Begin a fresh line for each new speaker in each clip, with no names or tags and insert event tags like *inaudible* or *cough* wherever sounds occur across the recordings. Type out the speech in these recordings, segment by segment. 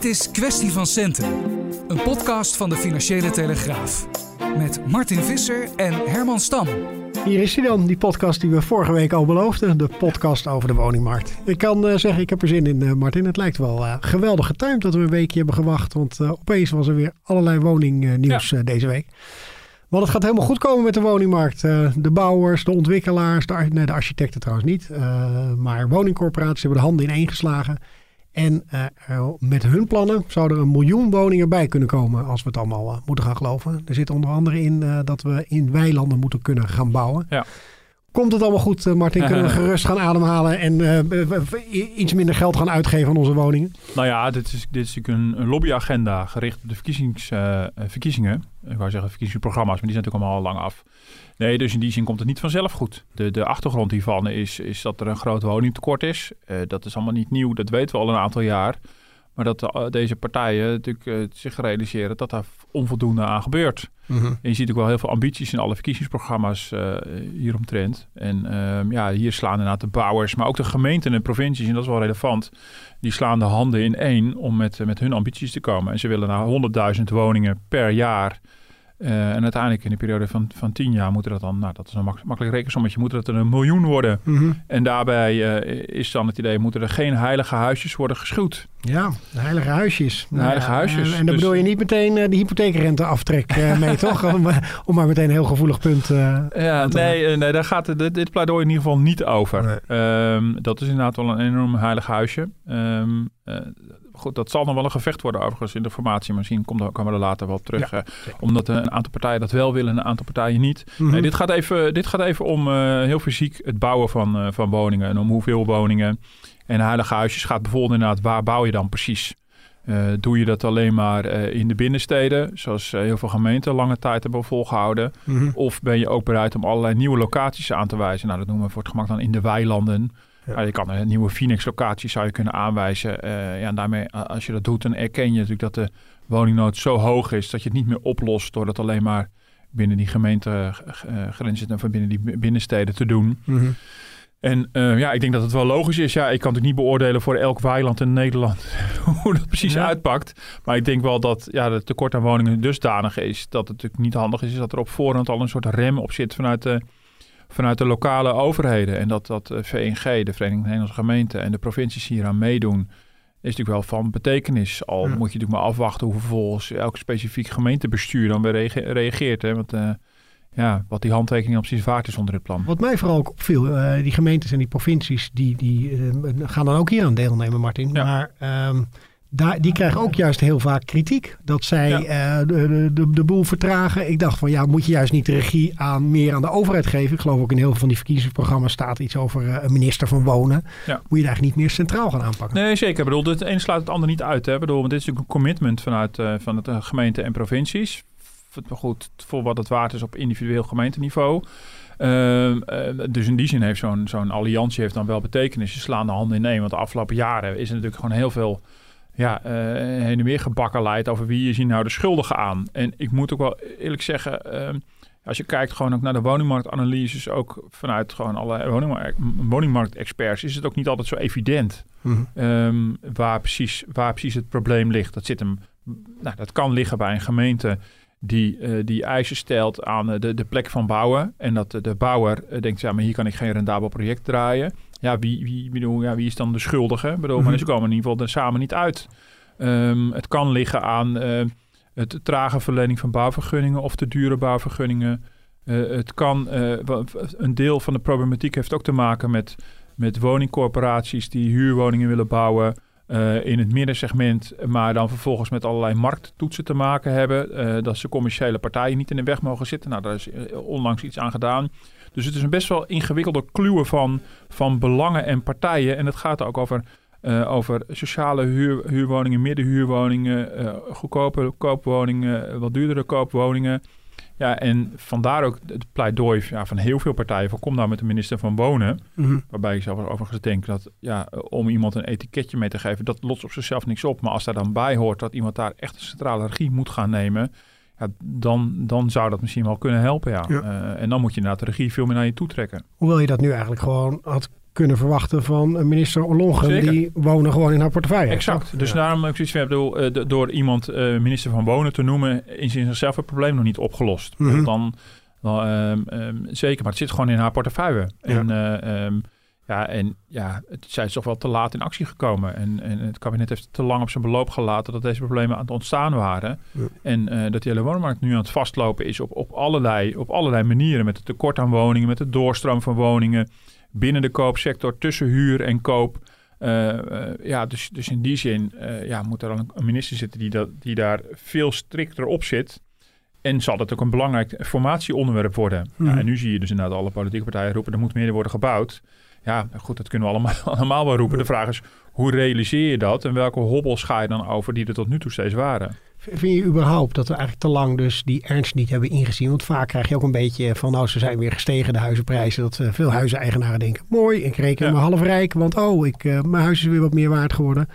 Dit is Kwestie van Centen, een podcast van de Financiële Telegraaf. Met Martin Visser en Herman Stam.
Hier is hij dan, die podcast die we vorige week al beloofden. De podcast over de woningmarkt. Ik kan uh, zeggen, ik heb er zin in, uh, Martin. Het lijkt wel uh, geweldig getimed dat we een weekje hebben gewacht. Want opeens was er weer allerlei woningnieuws ja. deze week. Want het gaat helemaal goed komen met de woningmarkt. de bouwers, de ontwikkelaars, de, nee, de architecten trouwens niet. maar woningcorporaties hebben de handen ineen geslagen. En uh, met hun plannen zou er een miljoen woningen bij kunnen komen als we het allemaal uh, moeten gaan geloven. Er zit onder andere in uh, dat we in weilanden moeten kunnen gaan bouwen. Ja. Komt het allemaal goed, Martin? Kunnen we *laughs* gerust gaan ademhalen en iets minder geld gaan uitgeven aan onze woningen?
Nou ja, dit is, dit is natuurlijk een, een lobbyagenda gericht op de verkiezings, verkiezingen. Ik wou zeggen verkiezingsprogramma's, maar die zijn natuurlijk allemaal al lang af. Nee, dus in die zin komt het niet vanzelf goed. De, de achtergrond hiervan is, is dat er een groot woningtekort is. Uh, dat is allemaal niet nieuw, dat weten we al een aantal jaar. Maar dat uh, deze partijen natuurlijk uh, zich realiseren dat daar onvoldoende aan gebeurt. Mm -hmm. En je ziet ook wel heel veel ambities in alle verkiezingsprogramma's hieromtrent. En ehm, ja, hier slaan inderdaad de bouwers, maar ook de gemeenten en provincies, en dat is wel relevant, die slaan de handen in één om met, met hun ambities te komen. En ze willen naar 100.000 woningen per jaar uh, en uiteindelijk in de periode van, van tien jaar moeten dat dan, nou dat is een mak makkelijk rekensommetje, moet dat er een miljoen worden. Mm -hmm. En daarbij uh, is dan het idee, moeten er geen heilige huisjes worden geschuwd.
Ja, heilige huisjes.
De heilige ja, huisjes.
En, en dan dus, bedoel je niet meteen uh, de hypotheekrenteaftrek *laughs* mee, toch? Om, om, maar meteen een heel gevoelig punt
Ja, nee, nee, daar gaat dit, dit pleidooi in ieder geval niet over. Nee. Um, dat is inderdaad wel een enorm heilig huisje. Um, goed, dat zal nog wel een gevecht worden overigens in de formatie. Misschien komen we er later wel op terug. Ja, omdat een aantal partijen dat wel willen en een aantal partijen niet. Mm -hmm. nee, dit, gaat even, dit gaat even om uh, heel fysiek het bouwen van, uh, van woningen. En om hoeveel woningen. En heilige huisjes gaat bijvoorbeeld inderdaad, waar bouw je dan precies? Uh, doe je dat alleen maar in de binnensteden, zoals heel veel gemeenten lange tijd hebben volgehouden? Mm -hmm. Of ben je ook bereid om allerlei nieuwe locaties aan te wijzen? Nou, dat noemen we voor het gemak dan in de weilanden. Ja. je kan een nieuwe Phoenix-locatie zou je kunnen aanwijzen. Uh, ja, en daarmee, als je dat doet, dan erken je natuurlijk dat de woningnood zo hoog is dat je het niet meer oplost door dat alleen maar binnen die gemeentegrenzen uh, en binnen die binnensteden te doen. Mm -hmm. En uh, ja, ik denk dat het wel logisch is. Ja, ik kan het niet beoordelen voor elk weiland in Nederland *laughs* hoe dat precies ja. uitpakt. Maar ik denk wel dat ja, het tekort aan woningen dusdanig is dat het natuurlijk niet handig is, is dat er op voorhand al een soort rem op zit vanuit de vanuit de lokale overheden. En dat dat eh, VNG, de Vereniging Nederlandse Gemeenten en de provincies hier aan meedoen, is natuurlijk wel van betekenis. Al ja. moet je natuurlijk maar afwachten hoe vervolgens elk specifiek gemeentebestuur dan weer reageert. Hè? Want uh, ja, wat die handtekening op precies waard is onder het plan.
Wat mij vooral ook opviel, uh, die gemeentes en die provincies, die, die uh, gaan dan ook hier aan deelnemen, Martin. Ja. Maar um, daar, die krijgen ook juist heel vaak kritiek. Dat zij ja. uh, de, de, de, boel vertragen. Ik dacht van ja, moet je juist niet de regie aan meer aan de overheid geven. Ik geloof ook in heel veel van die verkiezingsprogramma's staat iets over uh, een minister van Wonen. Ja. Moet je het eigenlijk niet meer centraal gaan aanpakken.
Nee, zeker. Ik bedoel, het een sluit het ander niet uit. Hè. Ik bedoel, want dit is natuurlijk een commitment vanuit uh, van het gemeente en provincies. Goed, voor wat het waard is op individueel gemeenteniveau. Uh, dus in die zin heeft zo'n zo'n alliantie heeft dan wel betekenis. Ze slaan de handen in één. Want de afgelopen jaren is er natuurlijk gewoon heel veel ja, uh, heen en weer gebakkenleid over wie je ziet nou de schuldigen aan. En ik moet ook wel eerlijk zeggen, uh, als je kijkt gewoon ook naar de woningmarktanalyses, ook vanuit gewoon alle woningmarkt, woningmarktexperts, is het ook niet altijd zo evident mm-hmm. um, waar, precies, waar precies het probleem ligt. Dat, zit hem, nou, dat kan liggen bij een gemeente die, uh, die eisen stelt aan de, de plek van bouwen. En dat de, de bouwer denkt, ja, maar hier kan ik geen rendabel project draaien ja, wie, wie, bedoel, ja, wie is dan de schuldige? Bedoel. Maar ze komen in ieder geval er samen niet uit. Um, het kan liggen aan uh, het trage verlening van bouwvergunningen of te dure bouwvergunningen. Uh, het kan, uh, een deel van de problematiek heeft ook te maken met, met woningcorporaties die huurwoningen willen bouwen. in het middensegment, maar dan vervolgens met allerlei markttoetsen te maken hebben. dat ze commerciële partijen niet in de weg mogen zitten. Nou, daar is onlangs iets aan gedaan. Dus het is een best wel ingewikkelde kluwen van, van belangen en partijen. En het gaat ook over, uh, over sociale huur, huurwoningen, middenhuurwoningen, uh, goedkope koopwoningen, wat duurdere koopwoningen. Ja, en vandaar ook het pleidooi ja, van heel veel partijen van kom nou met de minister van Wonen. Mm-hmm. Waarbij ik zelf overigens denk dat ja, om iemand een etiketje mee te geven, dat lost op zichzelf niks op. Maar als daar dan bij hoort dat iemand daar echt een centrale regie moet gaan nemen, ja, dan, dan zou dat misschien wel kunnen helpen. Ja. ja. Uh, en dan moet je inderdaad de regie veel meer naar je toe trekken.
Hoewel je dat nu eigenlijk gewoon had kunnen verwachten van minister Ollongren. Die wonen gewoon in haar portefeuille.
Exact. Dus
Ja.
daarom heb ik zoiets van, bedoel, eh, door iemand eh, minister van Wonen te noemen, is in zichzelf het probleem nog niet opgelost.
Mhm.
Dan, dan ehm, ehm, zeker, maar het zit gewoon in haar portefeuille. En, eh, ehm, ja, en ja, het, zij is toch wel te laat in actie gekomen. En, en het kabinet heeft te lang op zijn beloop gelaten dat deze problemen aan het ontstaan waren.
Ja.
En eh, dat die hele woningmarkt nu aan het vastlopen is op, op, allerlei, op allerlei manieren. Met het tekort aan woningen, met de doorstroom van woningen binnen de koopsector, tussen huur en koop. Eh, eh, ja, dus, dus in die zin ja, moet er dan een, een minister zitten die, dat, die daar veel strikter op zit. En zal dat ook een belangrijk formatieonderwerp worden.
Mhm.
Ja, en nu zie je dus inderdaad alle politieke partijen roepen... er moet meer worden gebouwd. Ja, goed, dat kunnen we allemaal, *laughs* allemaal wel roepen. De vraag is, hoe realiseer je dat? En welke hobbels ga je dan over die er tot nu toe steeds waren?
Vind je überhaupt dat we eigenlijk te lang dus die ernst niet hebben ingezien? Want vaak krijg je ook een beetje van, nou, ze zijn weer gestegen, de huizenprijzen. Dat eh, veel huizeneigenaren denken, mooi, ik reken
Ja.
me half rijk, want oh, ik, eh, mijn huis is weer wat meer waard geworden.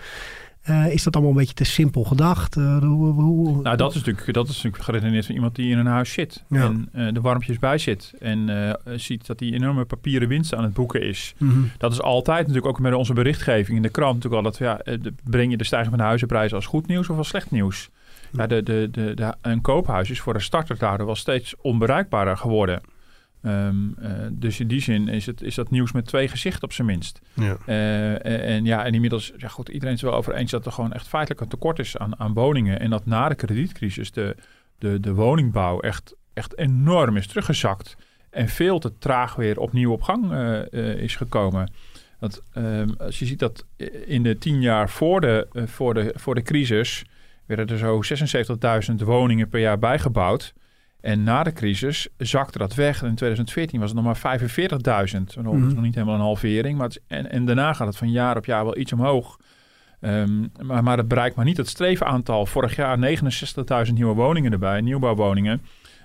Eh, is dat allemaal een beetje te simpel gedacht? Eh, hoe, hoe-
Nou, dat is natuurlijk, dat is natuurlijk geredeneerd van iemand die in een huis zit.
Ja.
En eh, de warmpjes bij zit. En ziet dat die enorme papieren winst aan het boeken is.
Mhm.
Dat is altijd natuurlijk ook met onze berichtgeving in de krant natuurlijk al dat ja, de- breng je de stijging van de huizenprijzen als goed nieuws of als slecht nieuws. Ja, de, de, de, de, een koophuis is voor een starter daardoor wel steeds onbereikbaarder geworden. Ehm, eh, dus in die zin is, het, is dat nieuws met twee gezichten op zijn minst.
Ja.
Eh, en, ja, en inmiddels, ja goed, iedereen is wel over eens dat er gewoon echt feitelijk een tekort is aan, aan woningen. En dat na de kredietcrisis de, de, de woningbouw echt, echt enorm is teruggezakt. En veel te traag weer opnieuw op gang eh, is gekomen. Dat, ehm, als je ziet dat in de tien jaar voor de, voor de, voor de crisis werden er zo 76.000 woningen per jaar bijgebouwd. En na de crisis zakte dat weg. En in 2014 was het nog maar 45.000. Dat is
Mhm.
nog niet helemaal een halvering. Maar is- en, en daarna gaat het van jaar op jaar wel iets omhoog. Ehm, maar, maar het bereikt maar niet het streefaantal. Vorig jaar 69.000 nieuwe woningen erbij, nieuwbouwwoningen.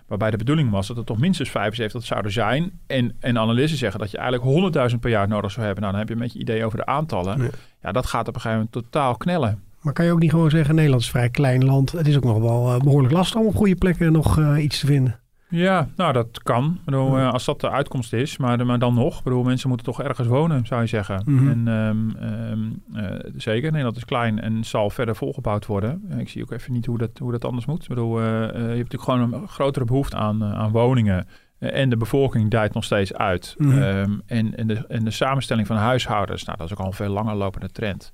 Waarbij de bedoeling was dat er toch minstens 75 zouden zijn. En, en analisten zeggen dat je eigenlijk 100.000 per jaar nodig zou hebben. Nou, dan heb je een beetje idee over de aantallen.
Ja,
dat gaat op een gegeven moment totaal knellen.
Maar kan je ook niet gewoon zeggen, Nederland is een vrij klein land. Het is ook nog wel eh, behoorlijk lastig om op goede plekken nog eh, iets te vinden.
Ja, nou dat kan. Ik bedoel,
Ja.
eh, als dat de uitkomst is, maar, maar dan nog. Ik bedoel, mensen moeten toch ergens wonen, zou je zeggen.
Mhm.
En ehm, ehm, eh, zeker, Nederland is klein en zal verder volgebouwd worden. Ik zie ook even niet hoe dat, hoe dat anders moet. Ik bedoel, je hebt natuurlijk gewoon een grotere behoefte aan, aan woningen. En de bevolking dijt nog steeds uit.
Mhm.
Ehm, en, en, de, en de samenstelling van huishoudens, nou, dat is ook al een veel langer lopende trend.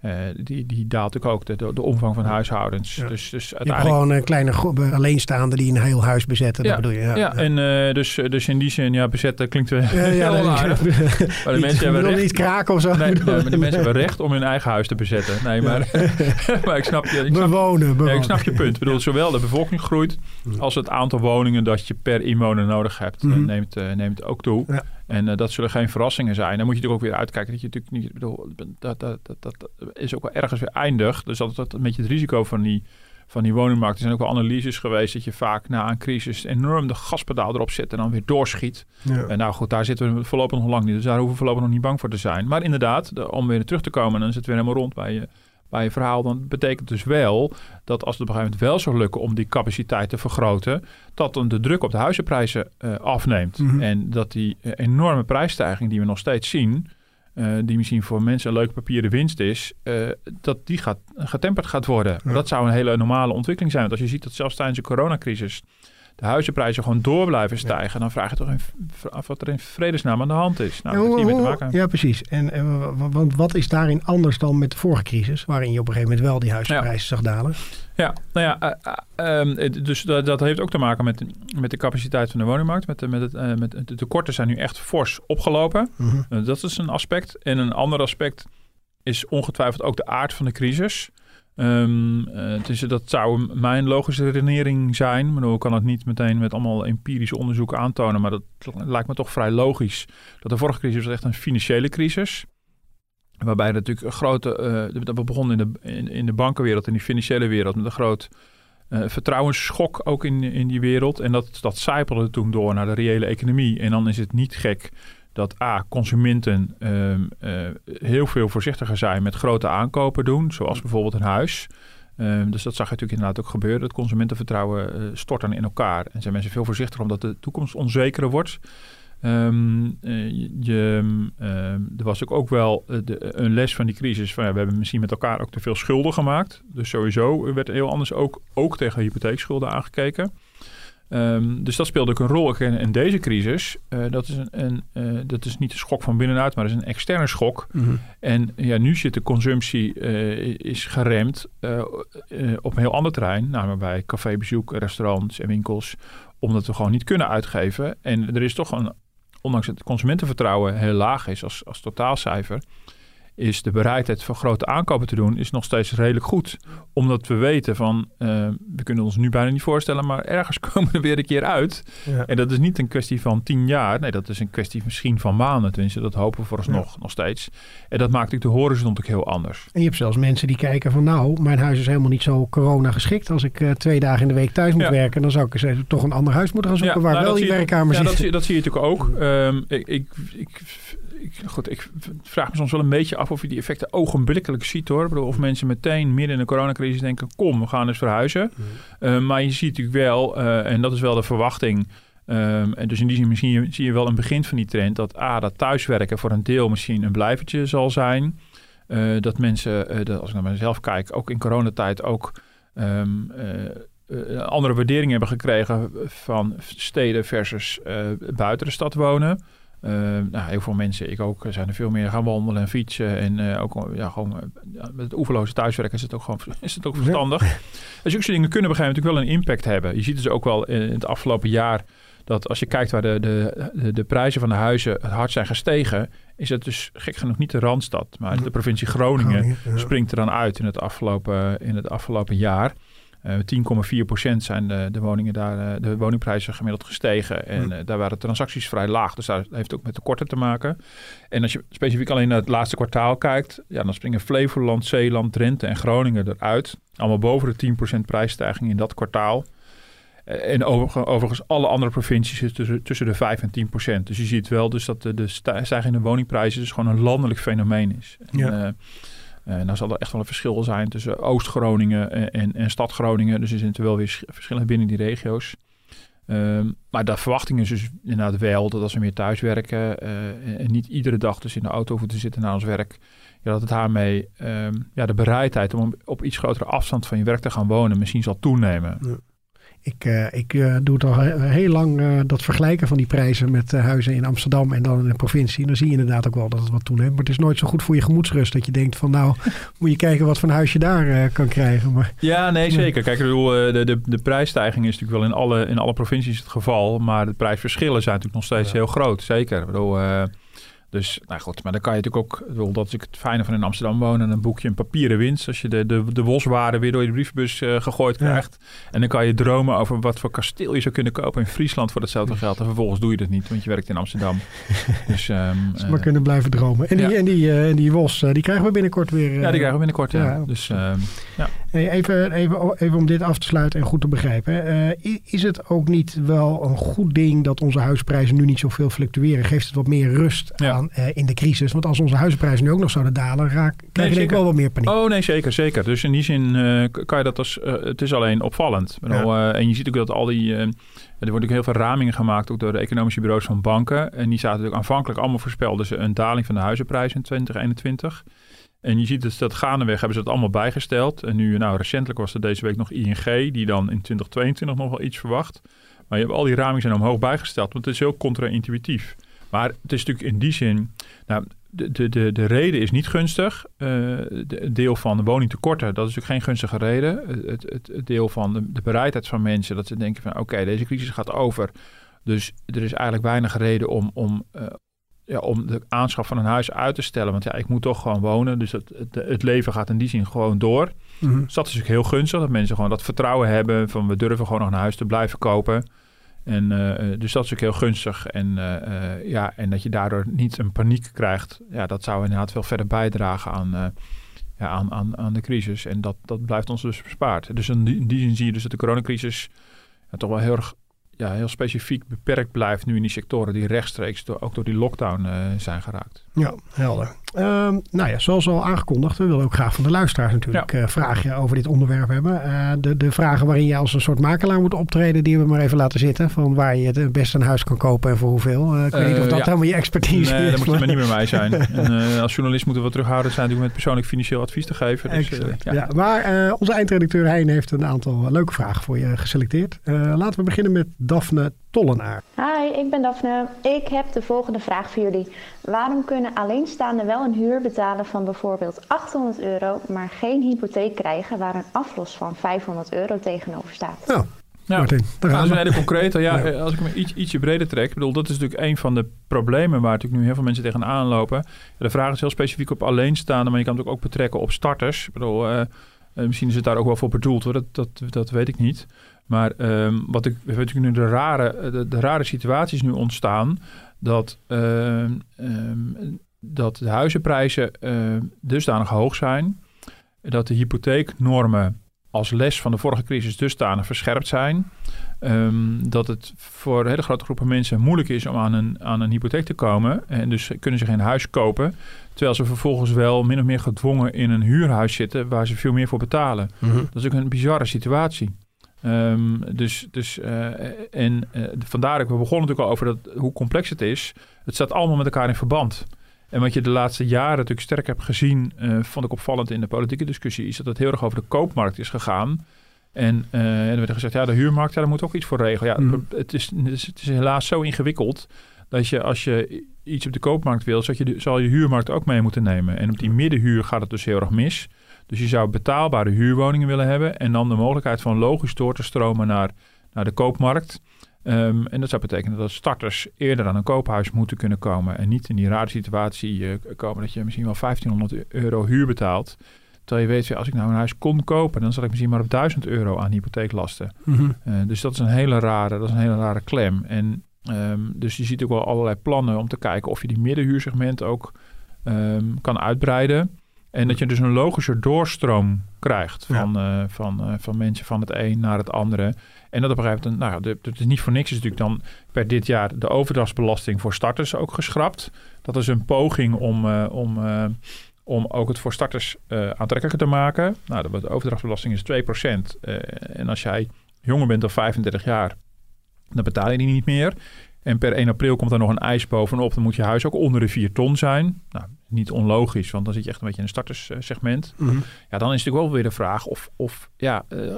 Eh, die, die daalt natuurlijk ook, de, de, de omvang van huishoudens.
Ja.
Dus, dus
Je hebt
uiteindelijk...
gewoon een kleine groep eh, alleenstaande die een heel huis bezetten.
Ja,
Dat bedoel je? Ja,
Ja, en eh, dus, dus in die zin, ja, bezetten klinkt weer
Ja, ja,
heel aardig. Maar de *laughs* mensen hebben recht.
niet kraken of zo.
Nee, maar de *laughs* mensen hebben recht om hun eigen huis te bezetten. Nee, maar, *laughs* maar ik snap je. Ik snap,
bewonen,
ja,
bewonen.
ik snap je punt. Ik bedoel, zowel de bevolking groeit als het aantal woningen dat je per inwoner nodig hebt, eh,
Mhm.
neemt, eh, neemt ook toe. En eh, dat zullen geen verrassingen zijn. Dan moet je natuurlijk ook weer uitkijken dat je natuurlijk niet. Bedoel, dat, dat, dat, dat is ook wel ergens weer eindig. Dus dat is dat een beetje het risico van die, van die woningmarkt. Er zijn ook wel analyses geweest dat je vaak na een crisis enorm de gaspedaal erop zet en dan weer doorschiet.
Ja.
En nou goed, daar zitten we voorlopig nog lang niet. Dus daar hoeven we voorlopig nog niet bang voor te zijn. Maar inderdaad, de- om weer terug te komen, dan is het weer helemaal rond bij je, bij je verhaal. Dan betekent dus wel dat als het op een gegeven moment wel zou lukken om die capaciteit te vergroten, dat dan de druk op de huizenprijzen eh, afneemt.
Mhm.
En dat die eh, enorme prijsstijging die we nog steeds zien, eh, die misschien voor mensen een leuke papieren winst is, dat die gaat, getemperd gaat worden.
Ja.
Dat zou een hele normale ontwikkeling zijn. Want als je ziet dat zelfs tijdens de coronacrisis de huizenprijzen gewoon door blijven stijgen, dan vraag je toch in, af wat er in vredesnaam aan de hand is. Nou,
Ja,
dat heeft te maken.
ja, precies. En, en wa- wa- want wat is daarin anders dan met de vorige crisis, waarin je op een gegeven moment wel die huizenprijzen zag dalen?
Ja, nou ja, eh, eh, ehm, het- dus dat, dat heeft ook te maken met, met de capaciteit van de woningmarkt. Met, de- met, het, eh, met de tekorten zijn nu echt fors opgelopen.
Mhm.
Dat is een aspect. En een ander aspect is ongetwijfeld ook de aard van de crisis. Eh, dus dat zou mijn logische redenering zijn. Maar ik kan het niet meteen met allemaal empirische onderzoeken aantonen. Maar dat lijkt me toch vrij logisch. Dat de vorige crisis was echt een financiële crisis. Waarbij natuurlijk een grote... dat we begonnen in de, in, in de bankenwereld, in die financiële wereld... met een groot eh, vertrouwensschok ook in, in die wereld. En dat, dat zijpelde toen door naar de reële economie. En dan is het niet gek dat A, consumenten ehm, eh, heel veel voorzichtiger zijn met grote aankopen doen, zoals bijvoorbeeld een huis. Ehm, dus dat zag je natuurlijk inderdaad ook gebeuren. Het consumentenvertrouwen dan in elkaar. En zijn mensen veel voorzichtiger omdat de toekomst onzekerder wordt. Ehm, eh, je, er was ook, ook wel de, een les van die crisis. Van, ja, we hebben misschien met elkaar ook te veel schulden gemaakt. Dus sowieso werd heel anders ook, ook tegen hypotheekschulden aangekeken. Ehm, dus dat speelde ook een rol. En, en deze crisis, uh, dat, is een, een dat is niet een schok van binnenuit, maar dat is een externe schok. En ja, nu zit de consumptie is geremd op een heel ander terrein, namelijk bij cafébezoek, restaurants en winkels omdat we gewoon niet kunnen uitgeven. En er is toch een ondanks het consumentenvertrouwen heel laag is als, als totaalcijfer, is de bereidheid van grote aankopen te doen is nog steeds redelijk goed. Omdat we weten van, uh, we kunnen ons nu bijna niet voorstellen, maar ergens *laughs* komen we weer een keer uit. Ja. En dat is niet een kwestie van tien jaar. Nee, dat is een kwestie misschien van maanden. Tenminste, dat hopen we vooralsnog ja. nog steeds. En dat maakt de horizon ook heel anders.
En je hebt zelfs mensen die kijken van, nou, mijn huis is helemaal niet zo corona geschikt. Als ik uh, twee dagen in de week thuis moet ja. werken, dan zou ik eens toch een ander huis moeten gaan zoeken waar nou, wel die werkkamer zit.
Dat zie, dat zie je natuurlijk ook. Um, ik, ik, ik ik, goed, ik vraag me soms wel een beetje af of je die effecten ogenblikkelijk ziet hoor. bedoel, of mensen meteen midden in de coronacrisis denken: kom, we gaan eens verhuizen. Uh, maar je ziet natuurlijk wel, uh, en dat is wel de verwachting. Um, en dus in die zin misschien zie je wel een begin van die trend dat A, dat thuiswerken voor een deel misschien een blijvertje zal zijn. Uh, dat mensen, dat als ik naar mezelf kijk, ook in coronatijd ook um, andere waardering hebben gekregen van steden versus buiten de stad wonen. Uh, nou, heel veel mensen, ik ook, zijn er veel meer gaan wandelen en fietsen. En uh, ook ja, gewoon uh, met het oeverloze thuiswerken is het ook gewoon *laughs* is het ook verstandig. Ja. Dus zulke dingen kunnen gegeven moment wel een impact hebben. Je ziet dus ook wel in het afgelopen jaar dat als je kijkt waar de, de, de, de prijzen van de huizen hard zijn gestegen, is het dus gek genoeg niet de Randstad. Maar de provincie Groningen, Groningen ja. springt er dan uit in het afgelopen, in het afgelopen jaar. Uh, 10,4% zijn de, de, woningen daar, uh, de woningprijzen gemiddeld gestegen. En uh, daar waren transacties vrij laag. Dus daar heeft ook met tekorten te maken. En als je specifiek alleen naar het laatste kwartaal kijkt, ja, dan springen Flevoland, Zeeland, Drenthe en Groningen eruit. Allemaal boven de 10% prijsstijging in dat kwartaal. En over, overigens alle andere provincies zitten tussen, tussen de 5 en 10 procent. Dus je ziet wel dus dat de, de stijgende woningprijzen dus gewoon een landelijk fenomeen is. En, ja. En dan zal er echt wel een verschil zijn tussen Oost-Groningen en, en, en Stad-Groningen. Dus er zijn wel weer verschillen binnen die regio's. Um, maar de verwachting is dus inderdaad wel dat als we meer thuiswerken uh, en niet iedere dag dus in de auto hoeven te zitten naar ons werk, ja, dat het daarmee um, ja, de bereidheid om op iets grotere afstand van je werk te gaan wonen misschien zal toenemen. Ja.
Ik, uh, ik uh, doe het al heel lang uh, dat vergelijken van die prijzen met huizen in Amsterdam en dan in de provincie. En dan zie je inderdaad ook wel dat het wat toeneemt. Maar het is nooit zo goed voor je gemoedsrust dat je denkt van nou, *laughs* moet je kijken wat voor een huis je daar kan krijgen. Maar,
ja, nee, zeker. Kijk, ik bedoel, de, de, de prijsstijging is natuurlijk wel in alle, in alle provincies het geval. Maar de prijsverschillen zijn natuurlijk nog steeds ja. heel groot. Zeker. Ik bedoel, dus, nou goed, maar dan kan je natuurlijk ook, dat is het fijne van in Amsterdam wonen, een boekje een papieren winst. Als je de, de, de waswaarde weer door je brievenbus uh, gegooid krijgt. Ja. En dan kan je dromen over wat voor kasteel je zou kunnen kopen in Friesland voor hetzelfde geld. En vervolgens doe je dat niet, want je werkt in Amsterdam. *laughs* dus, um,
dus maar uh, kunnen blijven dromen. En die, ja. en die, uh, en die was, die krijgen we binnenkort weer.
ja, die krijgen we binnenkort, ja. ja. Dus, um, ja.
Hey, even, even, even om dit af te sluiten en goed te begrijpen. is het ook niet wel een goed ding dat onze huisprijzen nu niet zoveel fluctueren? Geeft het wat meer rust aan in de crisis? Want als onze huizenprijzen nu ook nog zouden dalen, raak, krijg nee, je wel wat meer paniek.
Oh nee, zeker, zeker. Dus in die zin uh, kan je dat als... Uh, het is alleen opvallend. Ja. Uh, en je ziet ook dat al die... er worden ook heel veel ramingen gemaakt, ook door de economische bureaus van banken. En die zaten natuurlijk aanvankelijk allemaal voorspelden ze een daling van de huizenprijs in 2021. En je ziet dus dat gaandeweg hebben ze het allemaal bijgesteld. En nu, nou, recentelijk was er deze week nog ING, die dan in 2022 nog wel iets verwacht. Maar je hebt al die ramingen zijn omhoog bijgesteld, want het is heel contra-intuïtief. Maar het is natuurlijk in die zin, nou, de, de, de, de reden is niet gunstig. Uh, de, deel van de woningtekorten, dat is natuurlijk geen gunstige reden. Het, het, het deel van de, de, bereidheid van mensen, dat ze denken van oké, okay, deze crisis gaat over. Dus er is eigenlijk weinig reden om, om, uh, ja, om de aanschaf van een huis uit te stellen. Want ja, ik moet toch gewoon wonen. Dus het, het, het leven gaat in die zin gewoon door. Mm-hmm. Dus dat is natuurlijk heel gunstig. Dat mensen gewoon dat vertrouwen hebben van we durven gewoon nog een huis te blijven kopen. En, uh, dus dat is ook heel gunstig. En, uh, ja, en dat je daardoor niet een paniek krijgt. Ja, dat zou inderdaad veel verder bijdragen aan, ja, aan, aan, aan de crisis. En dat, dat blijft ons dus bespaard. Dus in die, in die zin zie je dus dat de coronacrisis toch wel heel ja, heel specifiek beperkt blijft nu in die sectoren die rechtstreeks door, ook door die lockdown zijn geraakt.
Ja, helder. Ehm, nou ja, zoals al aangekondigd, we willen ook graag van de luisteraars natuurlijk ja. vragen over dit onderwerp hebben. de, de vragen waarin je als een soort makelaar moet optreden, die hebben we maar even laten zitten. Van waar je het best een huis kan kopen en voor hoeveel. ik weet niet of dat helemaal je expertise
nee,
is.
dat moet je maar niet meer mij zijn. *laughs* en, als journalist moeten we terughouden zijn om met persoonlijk financieel advies te geven. Dus,
ja. ja. maar onze eindredacteur Hein heeft een aantal leuke vragen voor je geselecteerd. laten we beginnen met Daphne Tollenaar.
Hi, ik ben Daphne. Ik heb de volgende vraag voor jullie. Waarom kunnen alleenstaanden wel een huur betalen van bijvoorbeeld 800 euro, maar geen hypotheek krijgen waar een aflos van 500 euro tegenover staat?
Nou, ja. Martin,
daar dat is een hele concrete. Ja, Als ik me iets, ietsje breder trek. Ik bedoel, dat is natuurlijk een van de problemen waar natuurlijk nu heel veel mensen tegenaan lopen. De vraag is heel specifiek op alleenstaanden, maar je kan het ook betrekken op starters. Ik bedoel, uh, misschien is het daar ook wel voor bedoeld hoor, dat, dat, dat weet ik niet. Maar um, wat ik, we natuurlijk nu de rare, de, de, rare situaties nu ontstaan dat, uh, um, dat de huizenprijzen uh, dusdanig hoog zijn, dat de hypotheeknormen als les van de vorige crisis dusdanig verscherpt zijn, um, dat het voor hele grote groepen mensen moeilijk is om aan een, aan een hypotheek te komen en dus kunnen ze geen huis kopen, terwijl ze vervolgens wel min of meer gedwongen in een huurhuis zitten waar ze veel meer voor betalen. Mm -hmm. Dat is ook een bizarre situatie. Um, dus, dus uh, en uh, vandaar, we begonnen natuurlijk al over dat, hoe complex het is. Het staat allemaal met elkaar in verband. En wat je de laatste jaren natuurlijk sterk hebt gezien, uh, vond ik opvallend in de politieke discussie, is dat het heel erg over de koopmarkt is gegaan. En, en er werd gezegd, ja, de huurmarkt, daar moet ook iets voor regelen. Ja, mm. het, is, het, is, het is helaas zo ingewikkeld dat je als je iets op de koopmarkt wil, zal je, zal je huurmarkt ook mee moeten nemen. En op die middenhuur gaat het dus heel erg mis. Dus je zou betaalbare huurwoningen willen hebben en dan de mogelijkheid van logisch door te stromen naar, naar de koopmarkt. Um, en dat zou betekenen dat starters eerder aan een koophuis moeten kunnen komen en niet in die rare situatie uh, komen dat je misschien wel 1500 euro huur betaalt. Terwijl je weet, als ik nou een huis kon kopen, dan zal ik misschien maar op 1000 euro aan hypotheeklasten. Mm -hmm. uh, dus dat is een hele rare, dat is een hele rare klem. En um, dus je ziet ook wel allerlei plannen om te kijken of je die middenhuursegment ook um, kan uitbreiden. En dat je dus een logischer doorstroom krijgt van, ja. uh, van, uh, van mensen van het een naar het andere. En dat op een gegeven moment, nou, de, het is niet voor niks, is natuurlijk dan per dit jaar de overdrachtsbelasting voor starters ook geschrapt. Dat is een poging om, uh, om, om ook het voor starters aantrekkelijker te maken. Nou, de, de overdrachtsbelasting is 2%. en als jij jonger bent dan 35 jaar, dan betaal je die niet meer. En per 1 april komt er nog een eis bovenop. Dan moet je huis ook onder de 4 ton zijn. Nou, niet onlogisch, want dan zit je echt een beetje in een starterssegment. Mm -hmm. Ja, dan is natuurlijk wel weer de vraag of, of ja, uh,